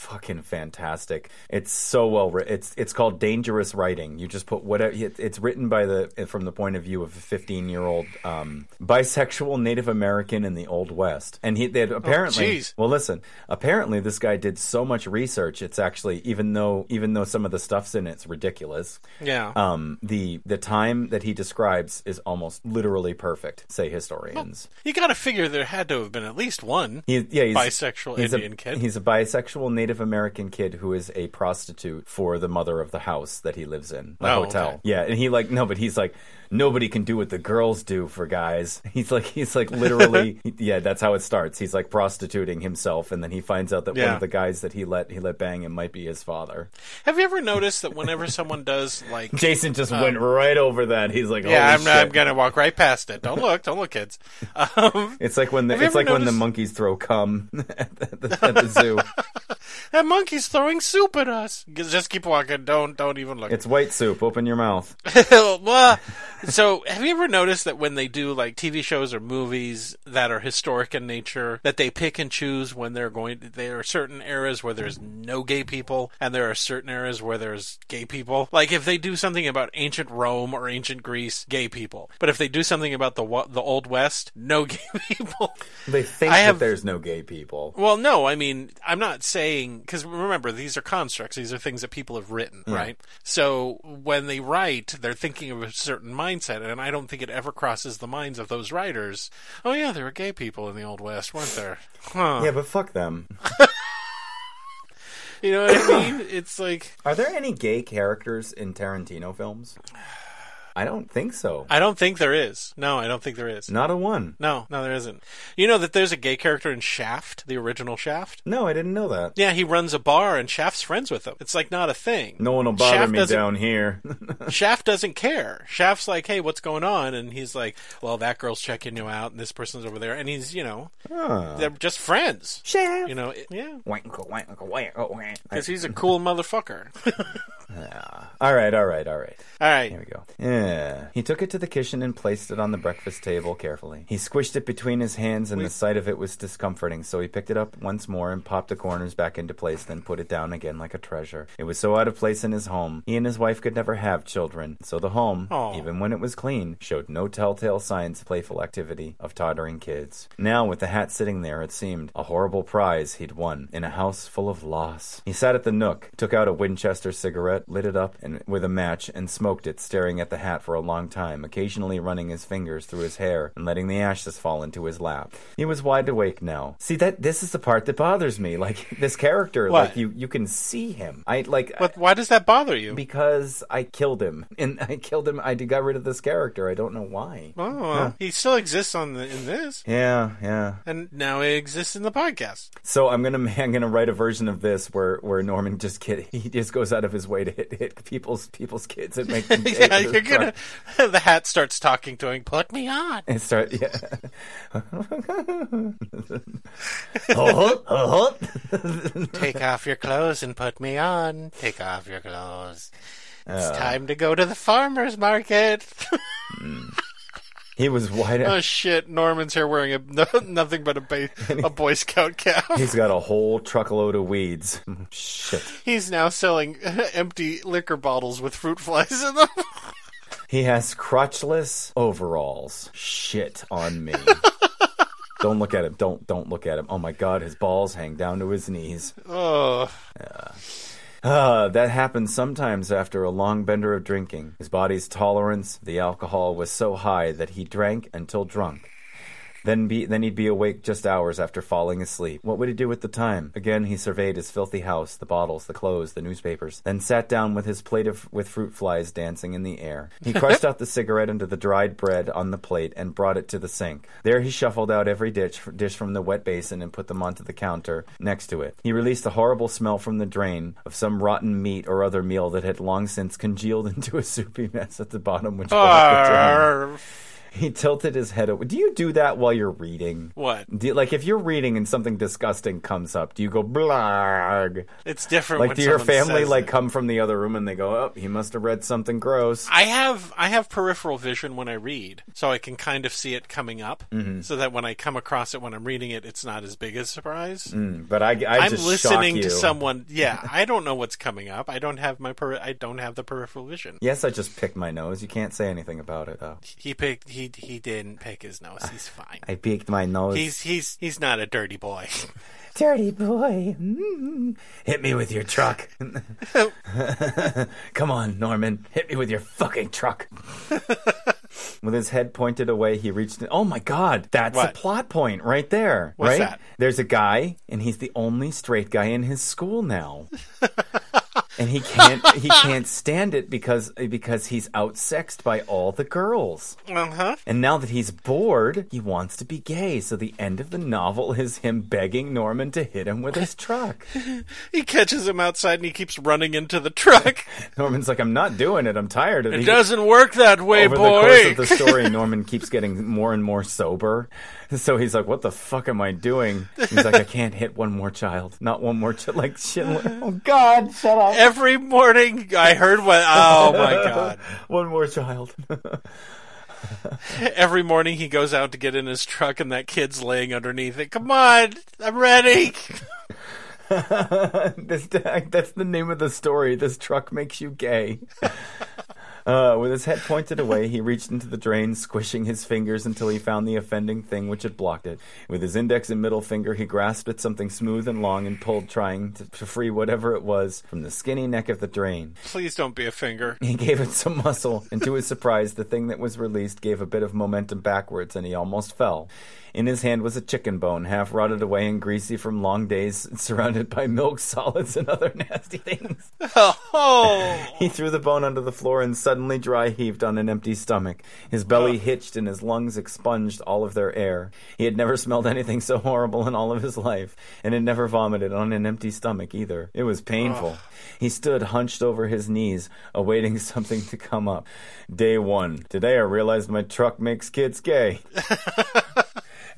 fucking fantastic. It's so well written. It's it's called dangerous writing. You just put whatever it's written by the from the point of view of a 15 year old um, bisexual Native American in the Old West, and he they had apparently.
jeez.
well, listen. Apparently, this guy did so much research. It's actually even though even though some of the stuff's in it's ridiculous.
yeah.
Um, the the time that he describes is almost literally perfect. Say historians.
you got to figure there had to have been at least one
He, yeah, he's,
bisexual
he's
Indian
a,
kid.
He's a bisexual Native American kid who is a prostitute for the mother of the house that he lives in, the
Oh,
hotel.
okay.
Yeah, and he like no, but he's like nobody can do what the girls do for guys. He's like he's like literally yeah, that's how it starts. He's like prostituting himself, and then he finds out that one of the guys that he let he let bang him might be his father.
Have you ever noticed that whenever someone does like
Jason just went right over that. He's like,
Um, Yeah, I'm, I'm gonna walk right past it. Don't look, don't look, kids. Um,
It's like when the it's like when the monkeys throw cum at the, at the zoo.
That monkey's throwing soup at us. Just keep walking. Don't don't even look.
It's white soup. Open your mouth.
Well, so, have you ever noticed that when they do like TV shows or movies that are historic in nature, that they pick and choose when they're going? There are certain eras where there's no gay people, and there are certain eras where there's gay people. Like if they do something about ancient Rome or ancient Greece, gay people. But if they do something about the the Old West, no gay people.
They think
I have-
that there's no gay people.
Well, no, I mean, I'm not saying because remember these are constructs; these are things that people have written, right? So when they write, they're thinking of a certain mindset, and I don't think it ever crosses the minds of those writers. Oh yeah, there were gay people in the old west, weren't there? Huh?
Yeah, but fuck them.
You know what I mean? It's like
Are there any gay characters in Tarantino films? I don't think so.
I don't think there is. No, I don't think there is.
Not a one.
No, no, there isn't. You know that there's a gay character in Shaft, the original Shaft.
No, I didn't know that.
Yeah, he runs a bar, and Shaft's friends with him. It's like not a thing.
No one will bother
Shaft
me down here.
Shaft doesn't care. Shaft's like, "Hey, what's going on?" And he's like, "Well, that girl's checking you out, and this person's over there." And he's, you know,
Ah.
they're just friends.
Shaft.
You know, it- yeah, because he's a cool motherfucker.
All right, all right, all right.
All right,
Here we go. Yeah. He took it to the kitchen and placed it on the breakfast table carefully. He squished it between his hands, and the sight of it was discomforting, so he picked it up once more and popped the corners back into place, then put it down again like a treasure. It was so out of place in his home. He and his wife could never have children, so the home,
Aw.
even when it was clean, showed no telltale signs of playful activity of tottering kids. Now, with the hat sitting there, it seemed a horrible prize he'd won in a house full of loss. He sat at the nook, took out a Winchester cigarette, lit it up and with a match, and smoked it, staring at the hat for a long time, occasionally running his fingers through his hair and letting the ashes fall into his lap. He was wide awake now. See that this is the part that bothers me. Like this character,
What?
like you you can see him. I like
But why does that bother you?
because I killed him. And I killed him. I got rid of this character. I don't know why.
oh, well, he still exists on the in this,
Yeah, yeah.
and now he exists in the podcast.
So I'm gonna I'm gonna write a version of this where, where Norman just kid he just goes out of his way to hit, hit people's people's kids and make them
yeah, you're gonna. the hat starts talking to him. Put me on.
and start yeah. oh, oh.
Take off your clothes and put me on. Take off your clothes. It's uh. time to go to the farmer's market. Hmm.
He was wide.
oh shit! Norman's here wearing a no, nothing but a ba- a Boy Scout cap.
He's got a whole truckload of weeds. Shit.
He's now selling empty liquor bottles with fruit flies in them.
He has crotchless overalls. Shit on me. don't look at him. Don't don't look at him. Oh my god, his balls hang down to his knees.
oh,
Ah, that happens sometimes after a long bender of drinking. His body's tolerance, of the alcohol, was so high that he drank until drunk. Then be then he'd be awake just hours after falling asleep. What would he do with the time? Again he surveyed his filthy house, the bottles, the clothes, the newspapers, then sat down with his plate of with fruit flies dancing in the air. He crushed out the cigarette into the dried bread on the plate and brought it to the sink. There he shuffled out every dish dish from the wet basin and put them onto the counter next to it. He released a horrible smell from the drain of some rotten meat or other meal that had long since congealed into a soupy mess at the bottom which the drain. He tilted his head over. Do you do that while you're reading?
what?
Do you, like if you're reading and something disgusting comes up, do you go blarg?
It's different.
Like do your family like
it.
come from the other room and they go, "Oh, he must have read something gross."
I have I have peripheral vision when I read, so I can kind of see it coming up,
Mm-hmm.
so that when I come across it when I'm reading it, it's not as big a surprise.
Mm, but I, I
I'm
just
listening to someone. Yeah, I don't know what's coming up. I don't have my per- I don't have the peripheral vision.
Yes, I just picked my nose. You can't say anything about it. though.
He picked. He he he didn't pick his nose. He's fine.
I picked my nose.
He's he's he's not a dirty boy.
dirty boy. Mm. Hit me with your truck. Come on, Norman. Hit me with your fucking truck. with his head pointed away, he reached. Oh my God, that's
What?
a plot point right there.
What's
right?
that?
There's a guy, and he's the only straight guy in his school now. And he can't he can't stand it because because he's outsexed by all the girls.
Uh huh.
And now that he's bored, he wants to be gay. So the end of the novel is him begging Norman to hit him with his truck.
He catches him outside and he keeps running into the truck.
Norman's like, I'm not doing it. I'm tired of
It
it.
doesn't work that way,
Over the course of the story, Norman keeps getting more and more sober. So he's like, "What the fuck am I doing?" He's like, "I can't hit one more child, not one more child." Like Schindler. Oh God, shut up.
Every morning I heard what. Oh my god.
one more child.
Every morning he goes out to get in his truck and that kid's laying underneath it. Come on, I'm ready.
this that's the name of the story. This truck makes you gay. Uh, with his head pointed away, he reached into the drain, squishing his fingers until he found the offending thing which had blocked it. With his index and middle finger, he grasped at something smooth and long and pulled, trying to, to free whatever it was from the skinny neck of the drain.
Please don't be a finger.
He gave it some muscle, and to his surprise, the thing that was released gave a bit of momentum backwards, and he almost fell. In his hand was a chicken bone, half rotted away and greasy from long days, surrounded by milk solids and other nasty things.
Oh,
He threw the bone onto the floor and suddenly dry heaved on an empty stomach. His belly hitched and his lungs expunged all of their air. He had never smelled anything so horrible in all of his life, and had never vomited on an empty stomach either. It was painful. He stood hunched over his knees, awaiting something to come up. Day one. Today I realized my truck makes kids gay.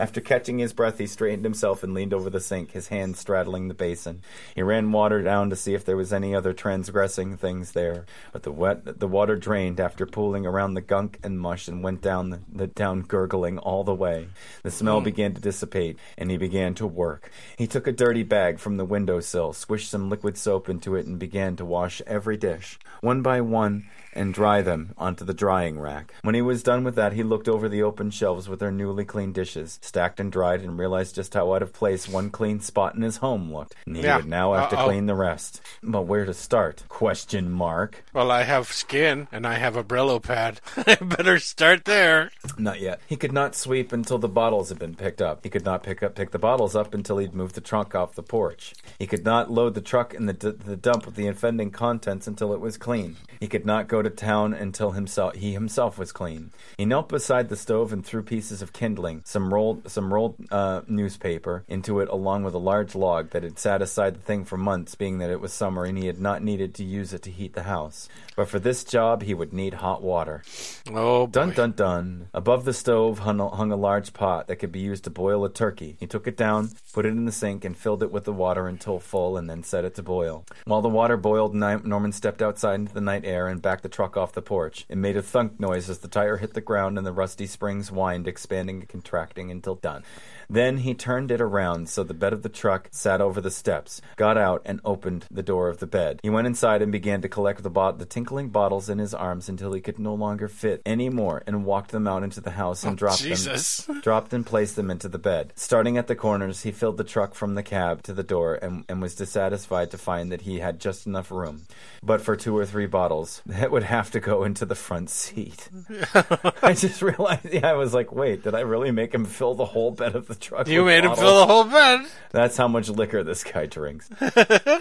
After catching his breath, he straightened himself and leaned over the sink, his hand straddling the basin. He ran water down to see if there was any other transgressing things there, but the wet the water drained after pooling around the gunk and mush and went down the, the down gurgling all the way. The smell hmm. began to dissipate, and he began to work. He took a dirty bag from the windowsill, swished some liquid soap into it, and began to wash every dish, one by one, and dry them onto the drying rack. When he was done with that, he looked over the open shelves with their newly cleaned dishes, stacked and dried, and realized just how out of place one clean spot in his home looked. And he
Yeah.
would now have to
Uh-oh.
clean the rest. But where to start? Question mark.
Well, I have skin and I have a Brillo pad. I better start there.
Not yet. He could not sweep until the bottles had been picked up. He could not pick up pick the bottles up until he'd moved the trunk off the porch. He could not load the truck in the d- the dump with the offending contents until it was clean. He could not go to town until himself he himself was clean. He knelt beside the stove and threw pieces of kindling, some rolled some rolled uh, newspaper into it along with a large log that had sat aside the thing for months, being that it was summer and he had not needed to use it to heat the house. But for this job he would need hot water.
Oh, boy.
Dun dun dun. Above the stove hung a, hung a large pot that could be used to boil a turkey. He took it down, put it in the sink, and filled it with the water until full, and then set it to boil. While the water boiled, Norman stepped outside into the night air and backed the truck off the porch. It made a thunk noise as the tire hit the ground and the rusty springs whined, expanding and contracting until done. Then he turned it around so the bed of the truck sat over the steps, got out, and opened the door of the bed. He went inside and began to collect the, bot- the tinkling bottles in his arms until he could no longer fit any more, and walked them out into the house and oh, dropped
Jesus.
them, dropped and placed them into the bed. Starting at the corners, he filled the truck from the cab to the door, and, and was dissatisfied to find that he had just enough room. But for two or three bottles, that would have to go into the front seat. I just realized, yeah, I was like, wait, did I really make him fill the whole bed of the truck?
You made him fill the whole bed.
That's how much liquor this guy drinks.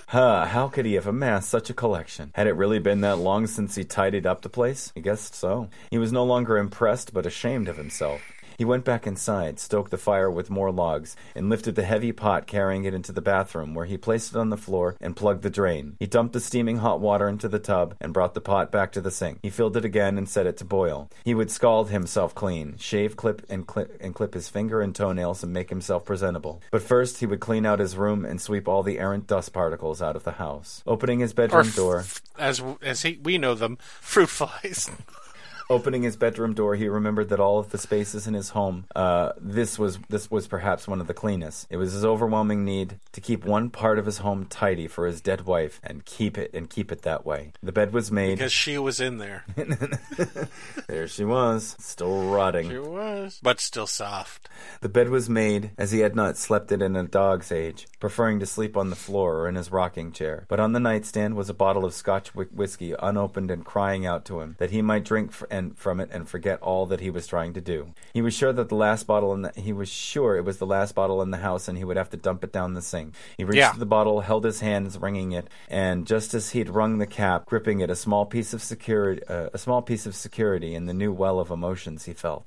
huh, how could he have amassed such a collection? Had it really been that long since he tidied up the place? I guess so. He was no longer impressed, but ashamed of himself. He went back inside, stoked the fire with more logs, and lifted the heavy pot, carrying it into the bathroom, where he placed it on the floor and plugged the drain. He dumped the steaming hot water into the tub and brought the pot back to the sink. He filled it again and set it to boil. He would scald himself clean, shave, clip, and clip and clip his finger and toenails and make himself presentable. But first, he would clean out his room and sweep all the errant dust particles out of the house. Opening his bedroom
f-
door.
as as he, we know them, fruit flies.
Opening his bedroom door, he remembered that all of the spaces in his home, uh, this was this was perhaps one of the cleanest. It was his overwhelming need to keep one part of his home tidy for his dead wife and keep it and keep it that way. The bed was made.
Because she was in there.
there she was, still rotting.
She was. But still soft.
The bed was made as he had not slept it in a dog's age, preferring to sleep on the floor or in his rocking chair. But on the nightstand was a bottle of Scotch whiskey, unopened and crying out to him that he might drink f- and from it and forget all that he was trying to do. He was sure that the last bottle in the, he was sure it was the last bottle in the house, and he would have to dump it down the sink. He reached
Yeah.
the bottle, held his hands wringing it, and just as he'd wrung the cap, gripping it, a small piece of security, uh, a small piece of security in the new well of emotions he felt.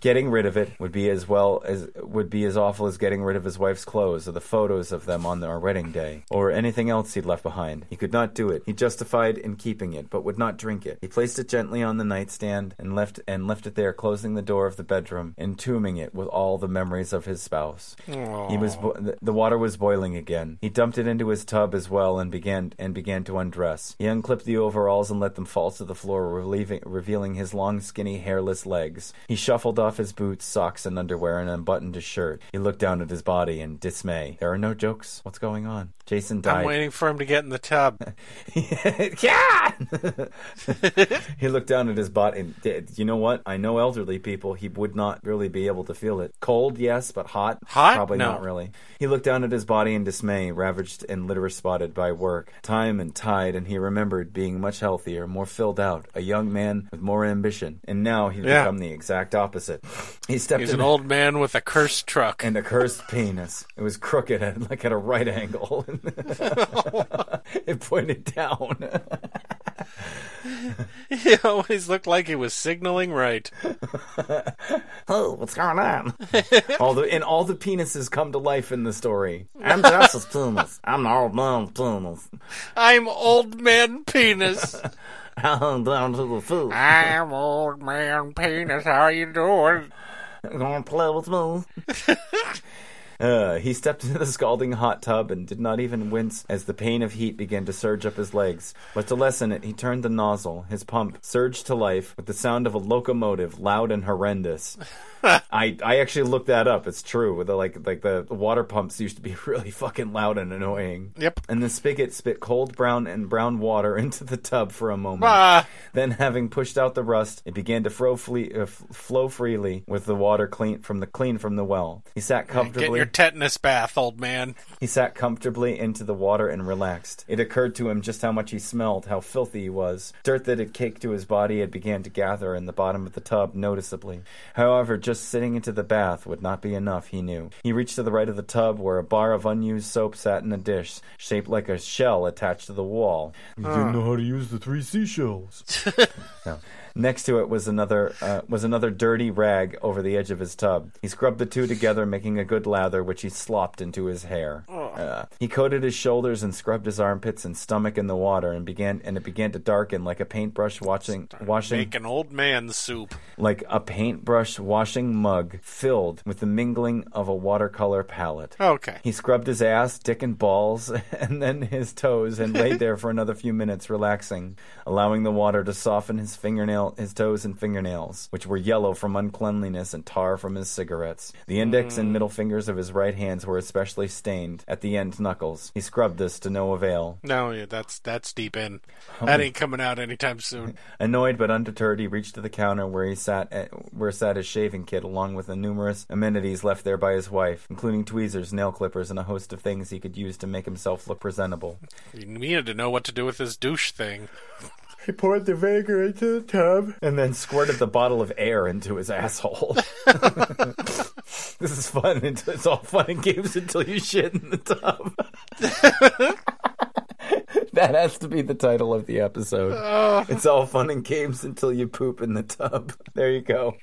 Getting rid of it would be as well as would be as awful as getting rid of his wife's clothes or the photos of them on their wedding day or anything else he'd left behind. He could not do it. He justified in keeping it, but would not drink it. He placed it gently on the nightstand and left and left it there, closing the door of the bedroom, entombing it with all the memories of his spouse. He was bo- the- the water was boiling again. He dumped it into his tub as well and began and began to undress. He unclipped the overalls and let them fall to the floor, relieving, revealing his long, skinny, hairless legs. He shuffled off his boots, socks, and underwear and unbuttoned his shirt. He looked down at his body in dismay. There are no jokes. What's going on? Jason died.
I'm waiting for him to get in the tub.
yeah! he looked down at his body and did. You know what? I know elderly people. He would not really be able to feel it. Cold, yes, but hot?
Hot?
Probably
No.
not really. He looked down at his body in dismay, ravaged and litter spotted by work, time and tide, and he remembered being much healthier, more filled out, a young man with more ambition. And now he'd
Yeah.
become the exact opposite. He stepped
He's
in
an old man with a cursed truck.
and a cursed penis. It was crooked at like at a right angle. it pointed down.
he always looked like he was signaling right.
oh, what's going on? all the and all the penises come to life in the story. I'm Josh's penis. I'm the old man.
I'm old man penis.
Down to the food.
I'm old man penis. How you doing?
Gonna play with me. Uh, he stepped into the scalding hot tub and did not even wince as the pain of heat began to surge up his legs. But to lessen it, he turned the nozzle. His pump surged to life with the sound of a locomotive, loud and horrendous. I I actually looked that up. It's true. With the, like like the water pumps used to be really fucking loud and annoying.
Yep.
And the spigot spit cold brown and brown water into the tub for a moment.
Ah.
Then, having pushed out the rust, it began to flow, fle- uh, flow freely with the water clean from the clean from the well. He sat comfortably.
Get your tetanus bath, old man.
He sat comfortably into the water and relaxed. It occurred to him just how much he smelled, how filthy he was. Dirt that had caked to his body had began to gather in the bottom of the tub noticeably. However, just sitting into the bath would not be enough, he knew. He reached to the right of the tub where a bar of unused soap sat in a dish, shaped like a shell attached to the wall.
You didn't know how to use the three seashells.
No. Next to it was another uh, was another dirty rag over the edge of his tub. He scrubbed the two together, making a good lather, which he slopped into his hair. Uh, he coated his shoulders and scrubbed his armpits and stomach in the water, and began and it began to darken like a paintbrush watching washing
Make an old man soup.
like a paintbrush washing mug filled with the mingling of a watercolor palette.
Okay.
He scrubbed his ass, dick, and balls, and then his toes, and laid there for another few minutes, relaxing, allowing the water to soften his fingernail, his toes and fingernails, which were yellow from uncleanliness and tar from his cigarettes. The index and mm. middle fingers of his right hands were especially stained at the end knuckles. He scrubbed this to no avail.
No, yeah, that's that's deep in. Oh that ain't coming out anytime soon.
Annoyed but undeterred, he reached to the counter where he sat, at, where sat his shaving kit, along with the numerous amenities left there by his wife, including tweezers, nail clippers, and a host of things he could use to make himself look presentable.
He needed to know what to do with his douche thing.
He poured the vinegar into the tub and then squirted the bottle of air into his asshole. this is fun. It's all fun and games until you shit in the tub. that has to be the title of the episode. It's all fun and games until you poop in the tub. There you go.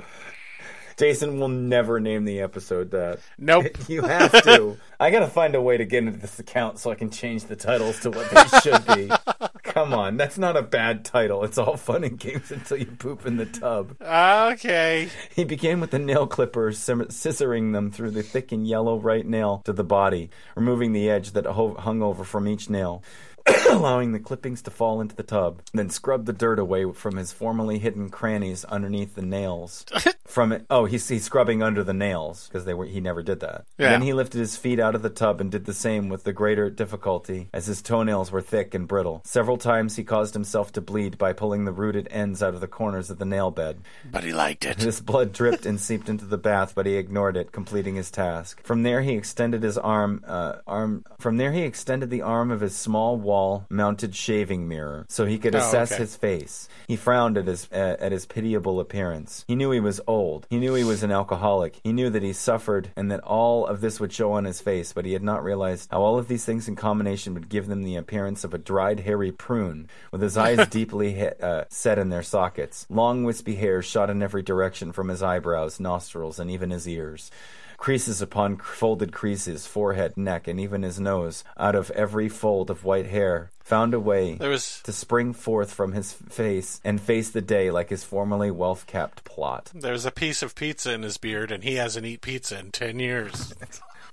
Jason will never name the episode that.
Nope.
You have to. I gotta find a way to get into this account so I can change the titles to what they should be. Come on, that's not a bad title. It's all fun and games until you poop in the tub.
Okay.
He began with the nail clippers, scissoring them through the thick and yellow right nail to the body, removing the edge that hung over from each nail. allowing the clippings to fall into the tub, then scrubbed the dirt away from his formerly hidden crannies underneath the nails. from it, oh, he's, he's scrubbing under the nails because they were he never did that.
Yeah.
Then he lifted his feet out of the tub and did the same with the greater difficulty, as his toenails were thick and brittle. Several times he caused himself to bleed by pulling the rooted ends out of the corners of the nail bed.
But he liked it.
This blood dripped and seeped into the bath, but he ignored it, completing his task. From there, he extended his arm, uh, arm. From there, he extended the arm of his small wall-mounted shaving mirror, so he could
Oh,
assess
okay.
his face. He frowned at his uh, at his pitiable appearance. He knew he was old. He knew he was an alcoholic. He knew that he suffered, and that all of this would show on his face. But he had not realized how all of these things in combination would give them the appearance of a dried, hairy prune, with his eyes deeply he- uh, set in their sockets. Long, wispy hair shot in every direction from his eyebrows, nostrils, and even his ears. Creases upon folded creases, forehead, neck, and even his nose, out of every fold of white hair, found a way
was
to spring forth from his face and face the day like his formerly wealth capped plot.
There's a piece of pizza in his beard, and he hasn't eat pizza in ten years.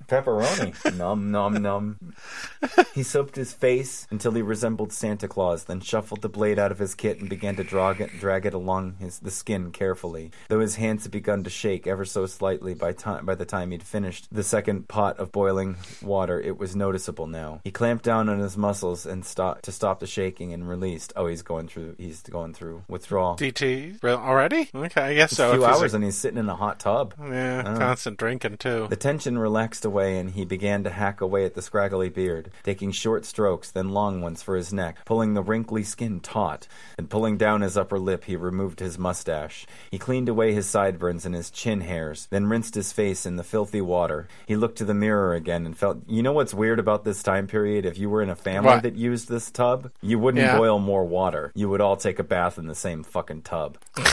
Pepperoni. num, num, num. He soaped his face until he resembled Santa Claus, then shuffled the blade out of his kit and began to drag it, drag it along his, the skin carefully. Though his hands had begun to shake ever so slightly by, time, by the time he'd finished the second pot of boiling water, it was noticeable now. He clamped down on his muscles and stopped to stop the shaking and released. Oh, he's going through. He's going through withdrawal.
DT already? Okay, I guess so.
a few hours and he's sitting in a hot tub.
yeah, oh. constant drinking too.
The tension relaxed away, and he began to hack away at the scraggly beard, taking short strokes, then long ones for his neck, pulling the wrinkly skin taut, and pulling down his upper lip, he removed his mustache. He cleaned away his sideburns and his chin hairs, then rinsed his face in the filthy water. He looked to the mirror again and felt. You know what's weird about this time period? If you were in a family
What?
that used this tub, you wouldn't
Yeah.
boil more water. You would all take a bath in the same fucking tub.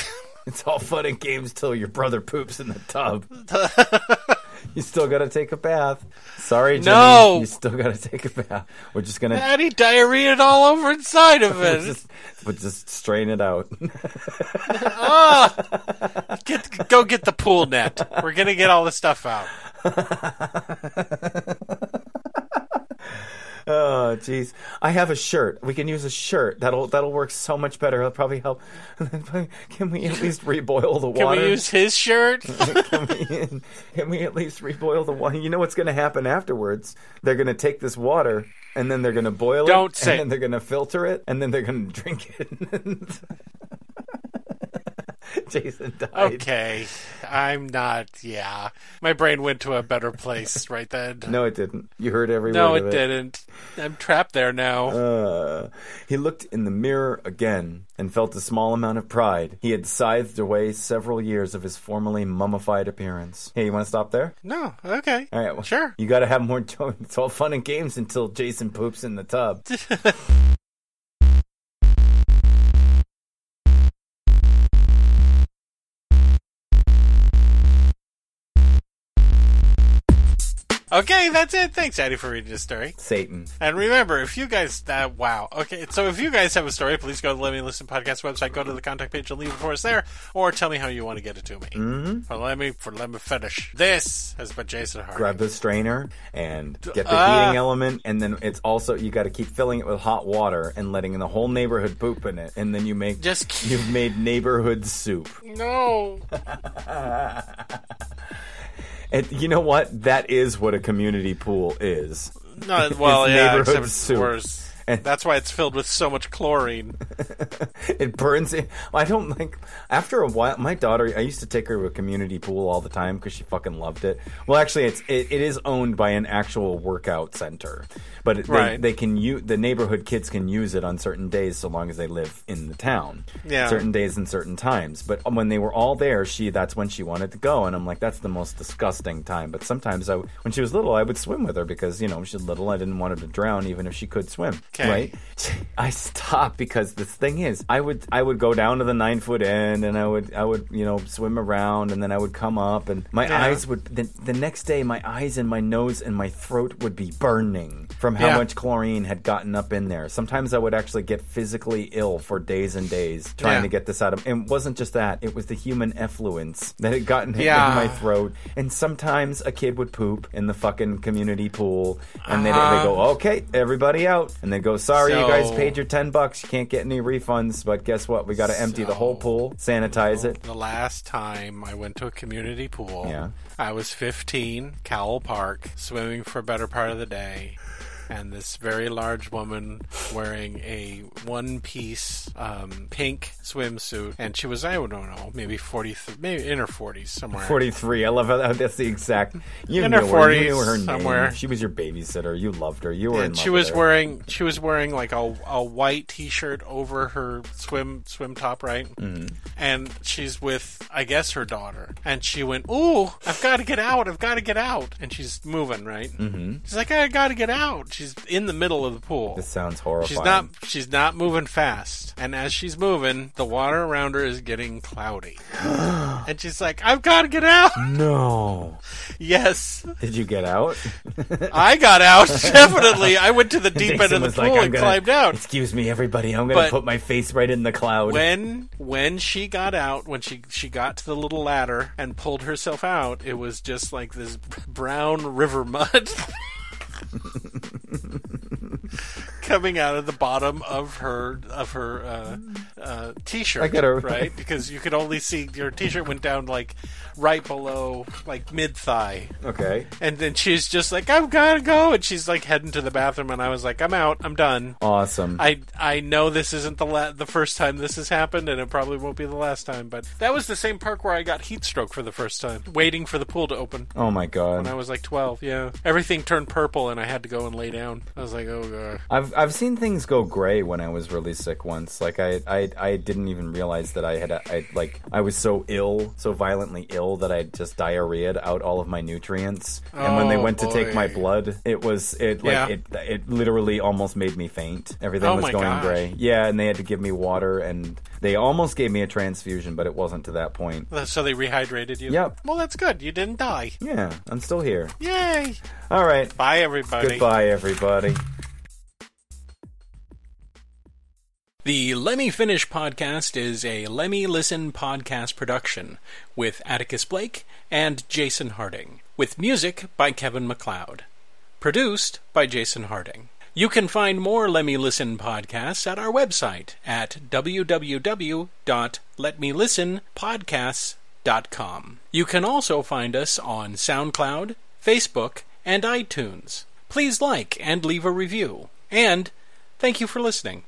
It's all fun and games till your brother poops in the tub. you still gotta take a bath. Sorry, Jimmy.
No!
You still gotta take a bath. We're just gonna
And he diarrheaed all over inside of it.
just, we're just strain it out. Ah.
Get, go get the pool net. We're gonna get all the stuff out.
Oh, jeez. I have a shirt. We can use a shirt. That'll that'll work so much better. It'll probably help. Can we at least reboil the water?
Can we use his shirt?
can, we, can we at least reboil the water? You know what's going to happen afterwards? They're going to take this water and then they're going to boil
Don't
it.
say-
And then they're going to filter it and then they're going to drink it. Jason died.
Okay. I'm not, yeah. My brain went to a better place right then.
No, it didn't. You heard every
No, it
of
didn't. I'm trapped there now.
Uh, he looked in the mirror again and felt a small amount of pride. He had scythed away several years of his formerly mummified appearance. Hey, you want to stop there?
no, okay.
All right, well,
Sure.
You got to have more. It's all fun and games until Jason poops in the tub.
Okay, that's it. Thanks, Atti, for reading this story.
Satan.
And remember, if you guys, uh, wow. Okay, so if you guys have a story, please go to the Let Me Listen podcast website, go to the contact page and leave it for us there, or tell me how you want to get it to me. Mm-hmm. For let me, for let me finish. This has been Jason Hart.
Grab the strainer and get the
Ah.
heating element, and then it's also you got to keep filling it with hot water and letting the whole neighborhood poop in it, and then you make
Just keep-
you've made neighborhood soup.
No.
And you know what? That is what a community pool is.
No, well, yeah, except it's
soup.
worse.
And-
That's why it's filled with so much chlorine.
It burns it. I don't like. After a while, my daughter. I used to take her to a community pool all the time because she fucking loved it. Well, actually, it's it, it is owned by an actual workout center, but it,
Right.
they, they can use the neighborhood kids can use it on certain days so long as they live in the town.
Yeah.
certain days and certain times. But when they were all there, she that's when she wanted to go, and I'm like, that's the most disgusting time. But sometimes I, when she was little, I would swim with her because you know she's little. I didn't want her to drown, even if she could swim.
'Kay.
Right. I stopped because the thing is, I would I would go down to the nine foot end and I would I would you know swim around and then I would come up and my
Yeah.
eyes would the, the next day my eyes and my nose and my throat would be burning from how
Yeah.
much chlorine had gotten up in there. Sometimes I would actually get physically ill for days and days trying
Yeah.
to get this out of. And it wasn't just that; it was the human effluence that had gotten in my throat. And sometimes a kid would poop in the fucking community pool, and they'd,
Uh-huh.
they go, "Okay, everybody out," and they go, "Sorry, you guys paid your ten bucks. You can't get any refunds, but guess what? We got to empty the whole pool, sanitize it."
The last time I went to a community pool,
Yeah.
I was 15, Cowell Park, swimming for a better part of the day. And this very large woman wearing a one piece um, pink swimsuit. And she was, I don't know, maybe 40, maybe in her 40s somewhere.
Forty-three. I love how that's the exact. You
In her
her. You
40s
knew her name.
somewhere.
She was your babysitter. You loved her. You were.
and she was
her.
wearing she was wearing like a, a white t-shirt over her swim swim top right mm-hmm. and she's with i guess her daughter and she went ooh i've got to get out i've got to get out and she's moving right mm-hmm. she's like i gotta get out she's in the middle of the pool
This sounds horrifying.
She's not. She's not moving fast, and as she's moving, the water around her is getting cloudy, and she's like, "I've got to get out."
No.
yes,
Did you get out?
I got out. Definitely, I went to the deep end
Jason
of the pool
like, "I'm
and
gonna-
climbed out.
Excuse me, everybody. I'm going to
But-
put my face right in the cloud.
when when she got out when she she got to the little ladder and pulled herself out it was just like this brown river mud coming out of the bottom of her of her uh, uh, t-shirt
I gotta-
right because you could only see your t-shirt went down like right below like mid thigh
okay.
and then she's just like I've got to go and she's like heading to the bathroom and I was like I'm out I'm done
Awesome.
I I know this isn't the la- the first time this has happened, and it probably won't be the last time. But that was the same park where I got heat stroke for the first time, waiting for the pool to open
oh my god. when.
I was like twelve. Yeah, everything turned purple, and I had to go and lay down. I was like, oh god.
I've I've seen things go gray when I was really sick once. Like I I, I didn't even realize that I had a, I like I was so ill, so violently ill that I just diarrheaed out all of my nutrients. and when they
Oh,
went to take my blood, it was it like
Yeah.
it it literally almost made me faint. Everything
Oh
was
my
going
gosh.
gray. Yeah, and they had to give me water and they almost gave me a transfusion, but it wasn't to that point.
So they rehydrated you.
Yep.
Well, that's good. You didn't die.
Yeah, I'm still here.
Yay!
All right.
Bye, everybody.
Goodbye everybody.
The Lemme Finish podcast is a Lemme Listen podcast production with Atticus Blake and Jason Harding, with music by Kevin MacLeod. Produced by Jason Harding. You can find more Let Me Listen podcasts at our website at www.letmelistenpodcasts.com. You can also find us on SoundCloud, Facebook, and iTunes. Please like and leave a review. And thank you for listening.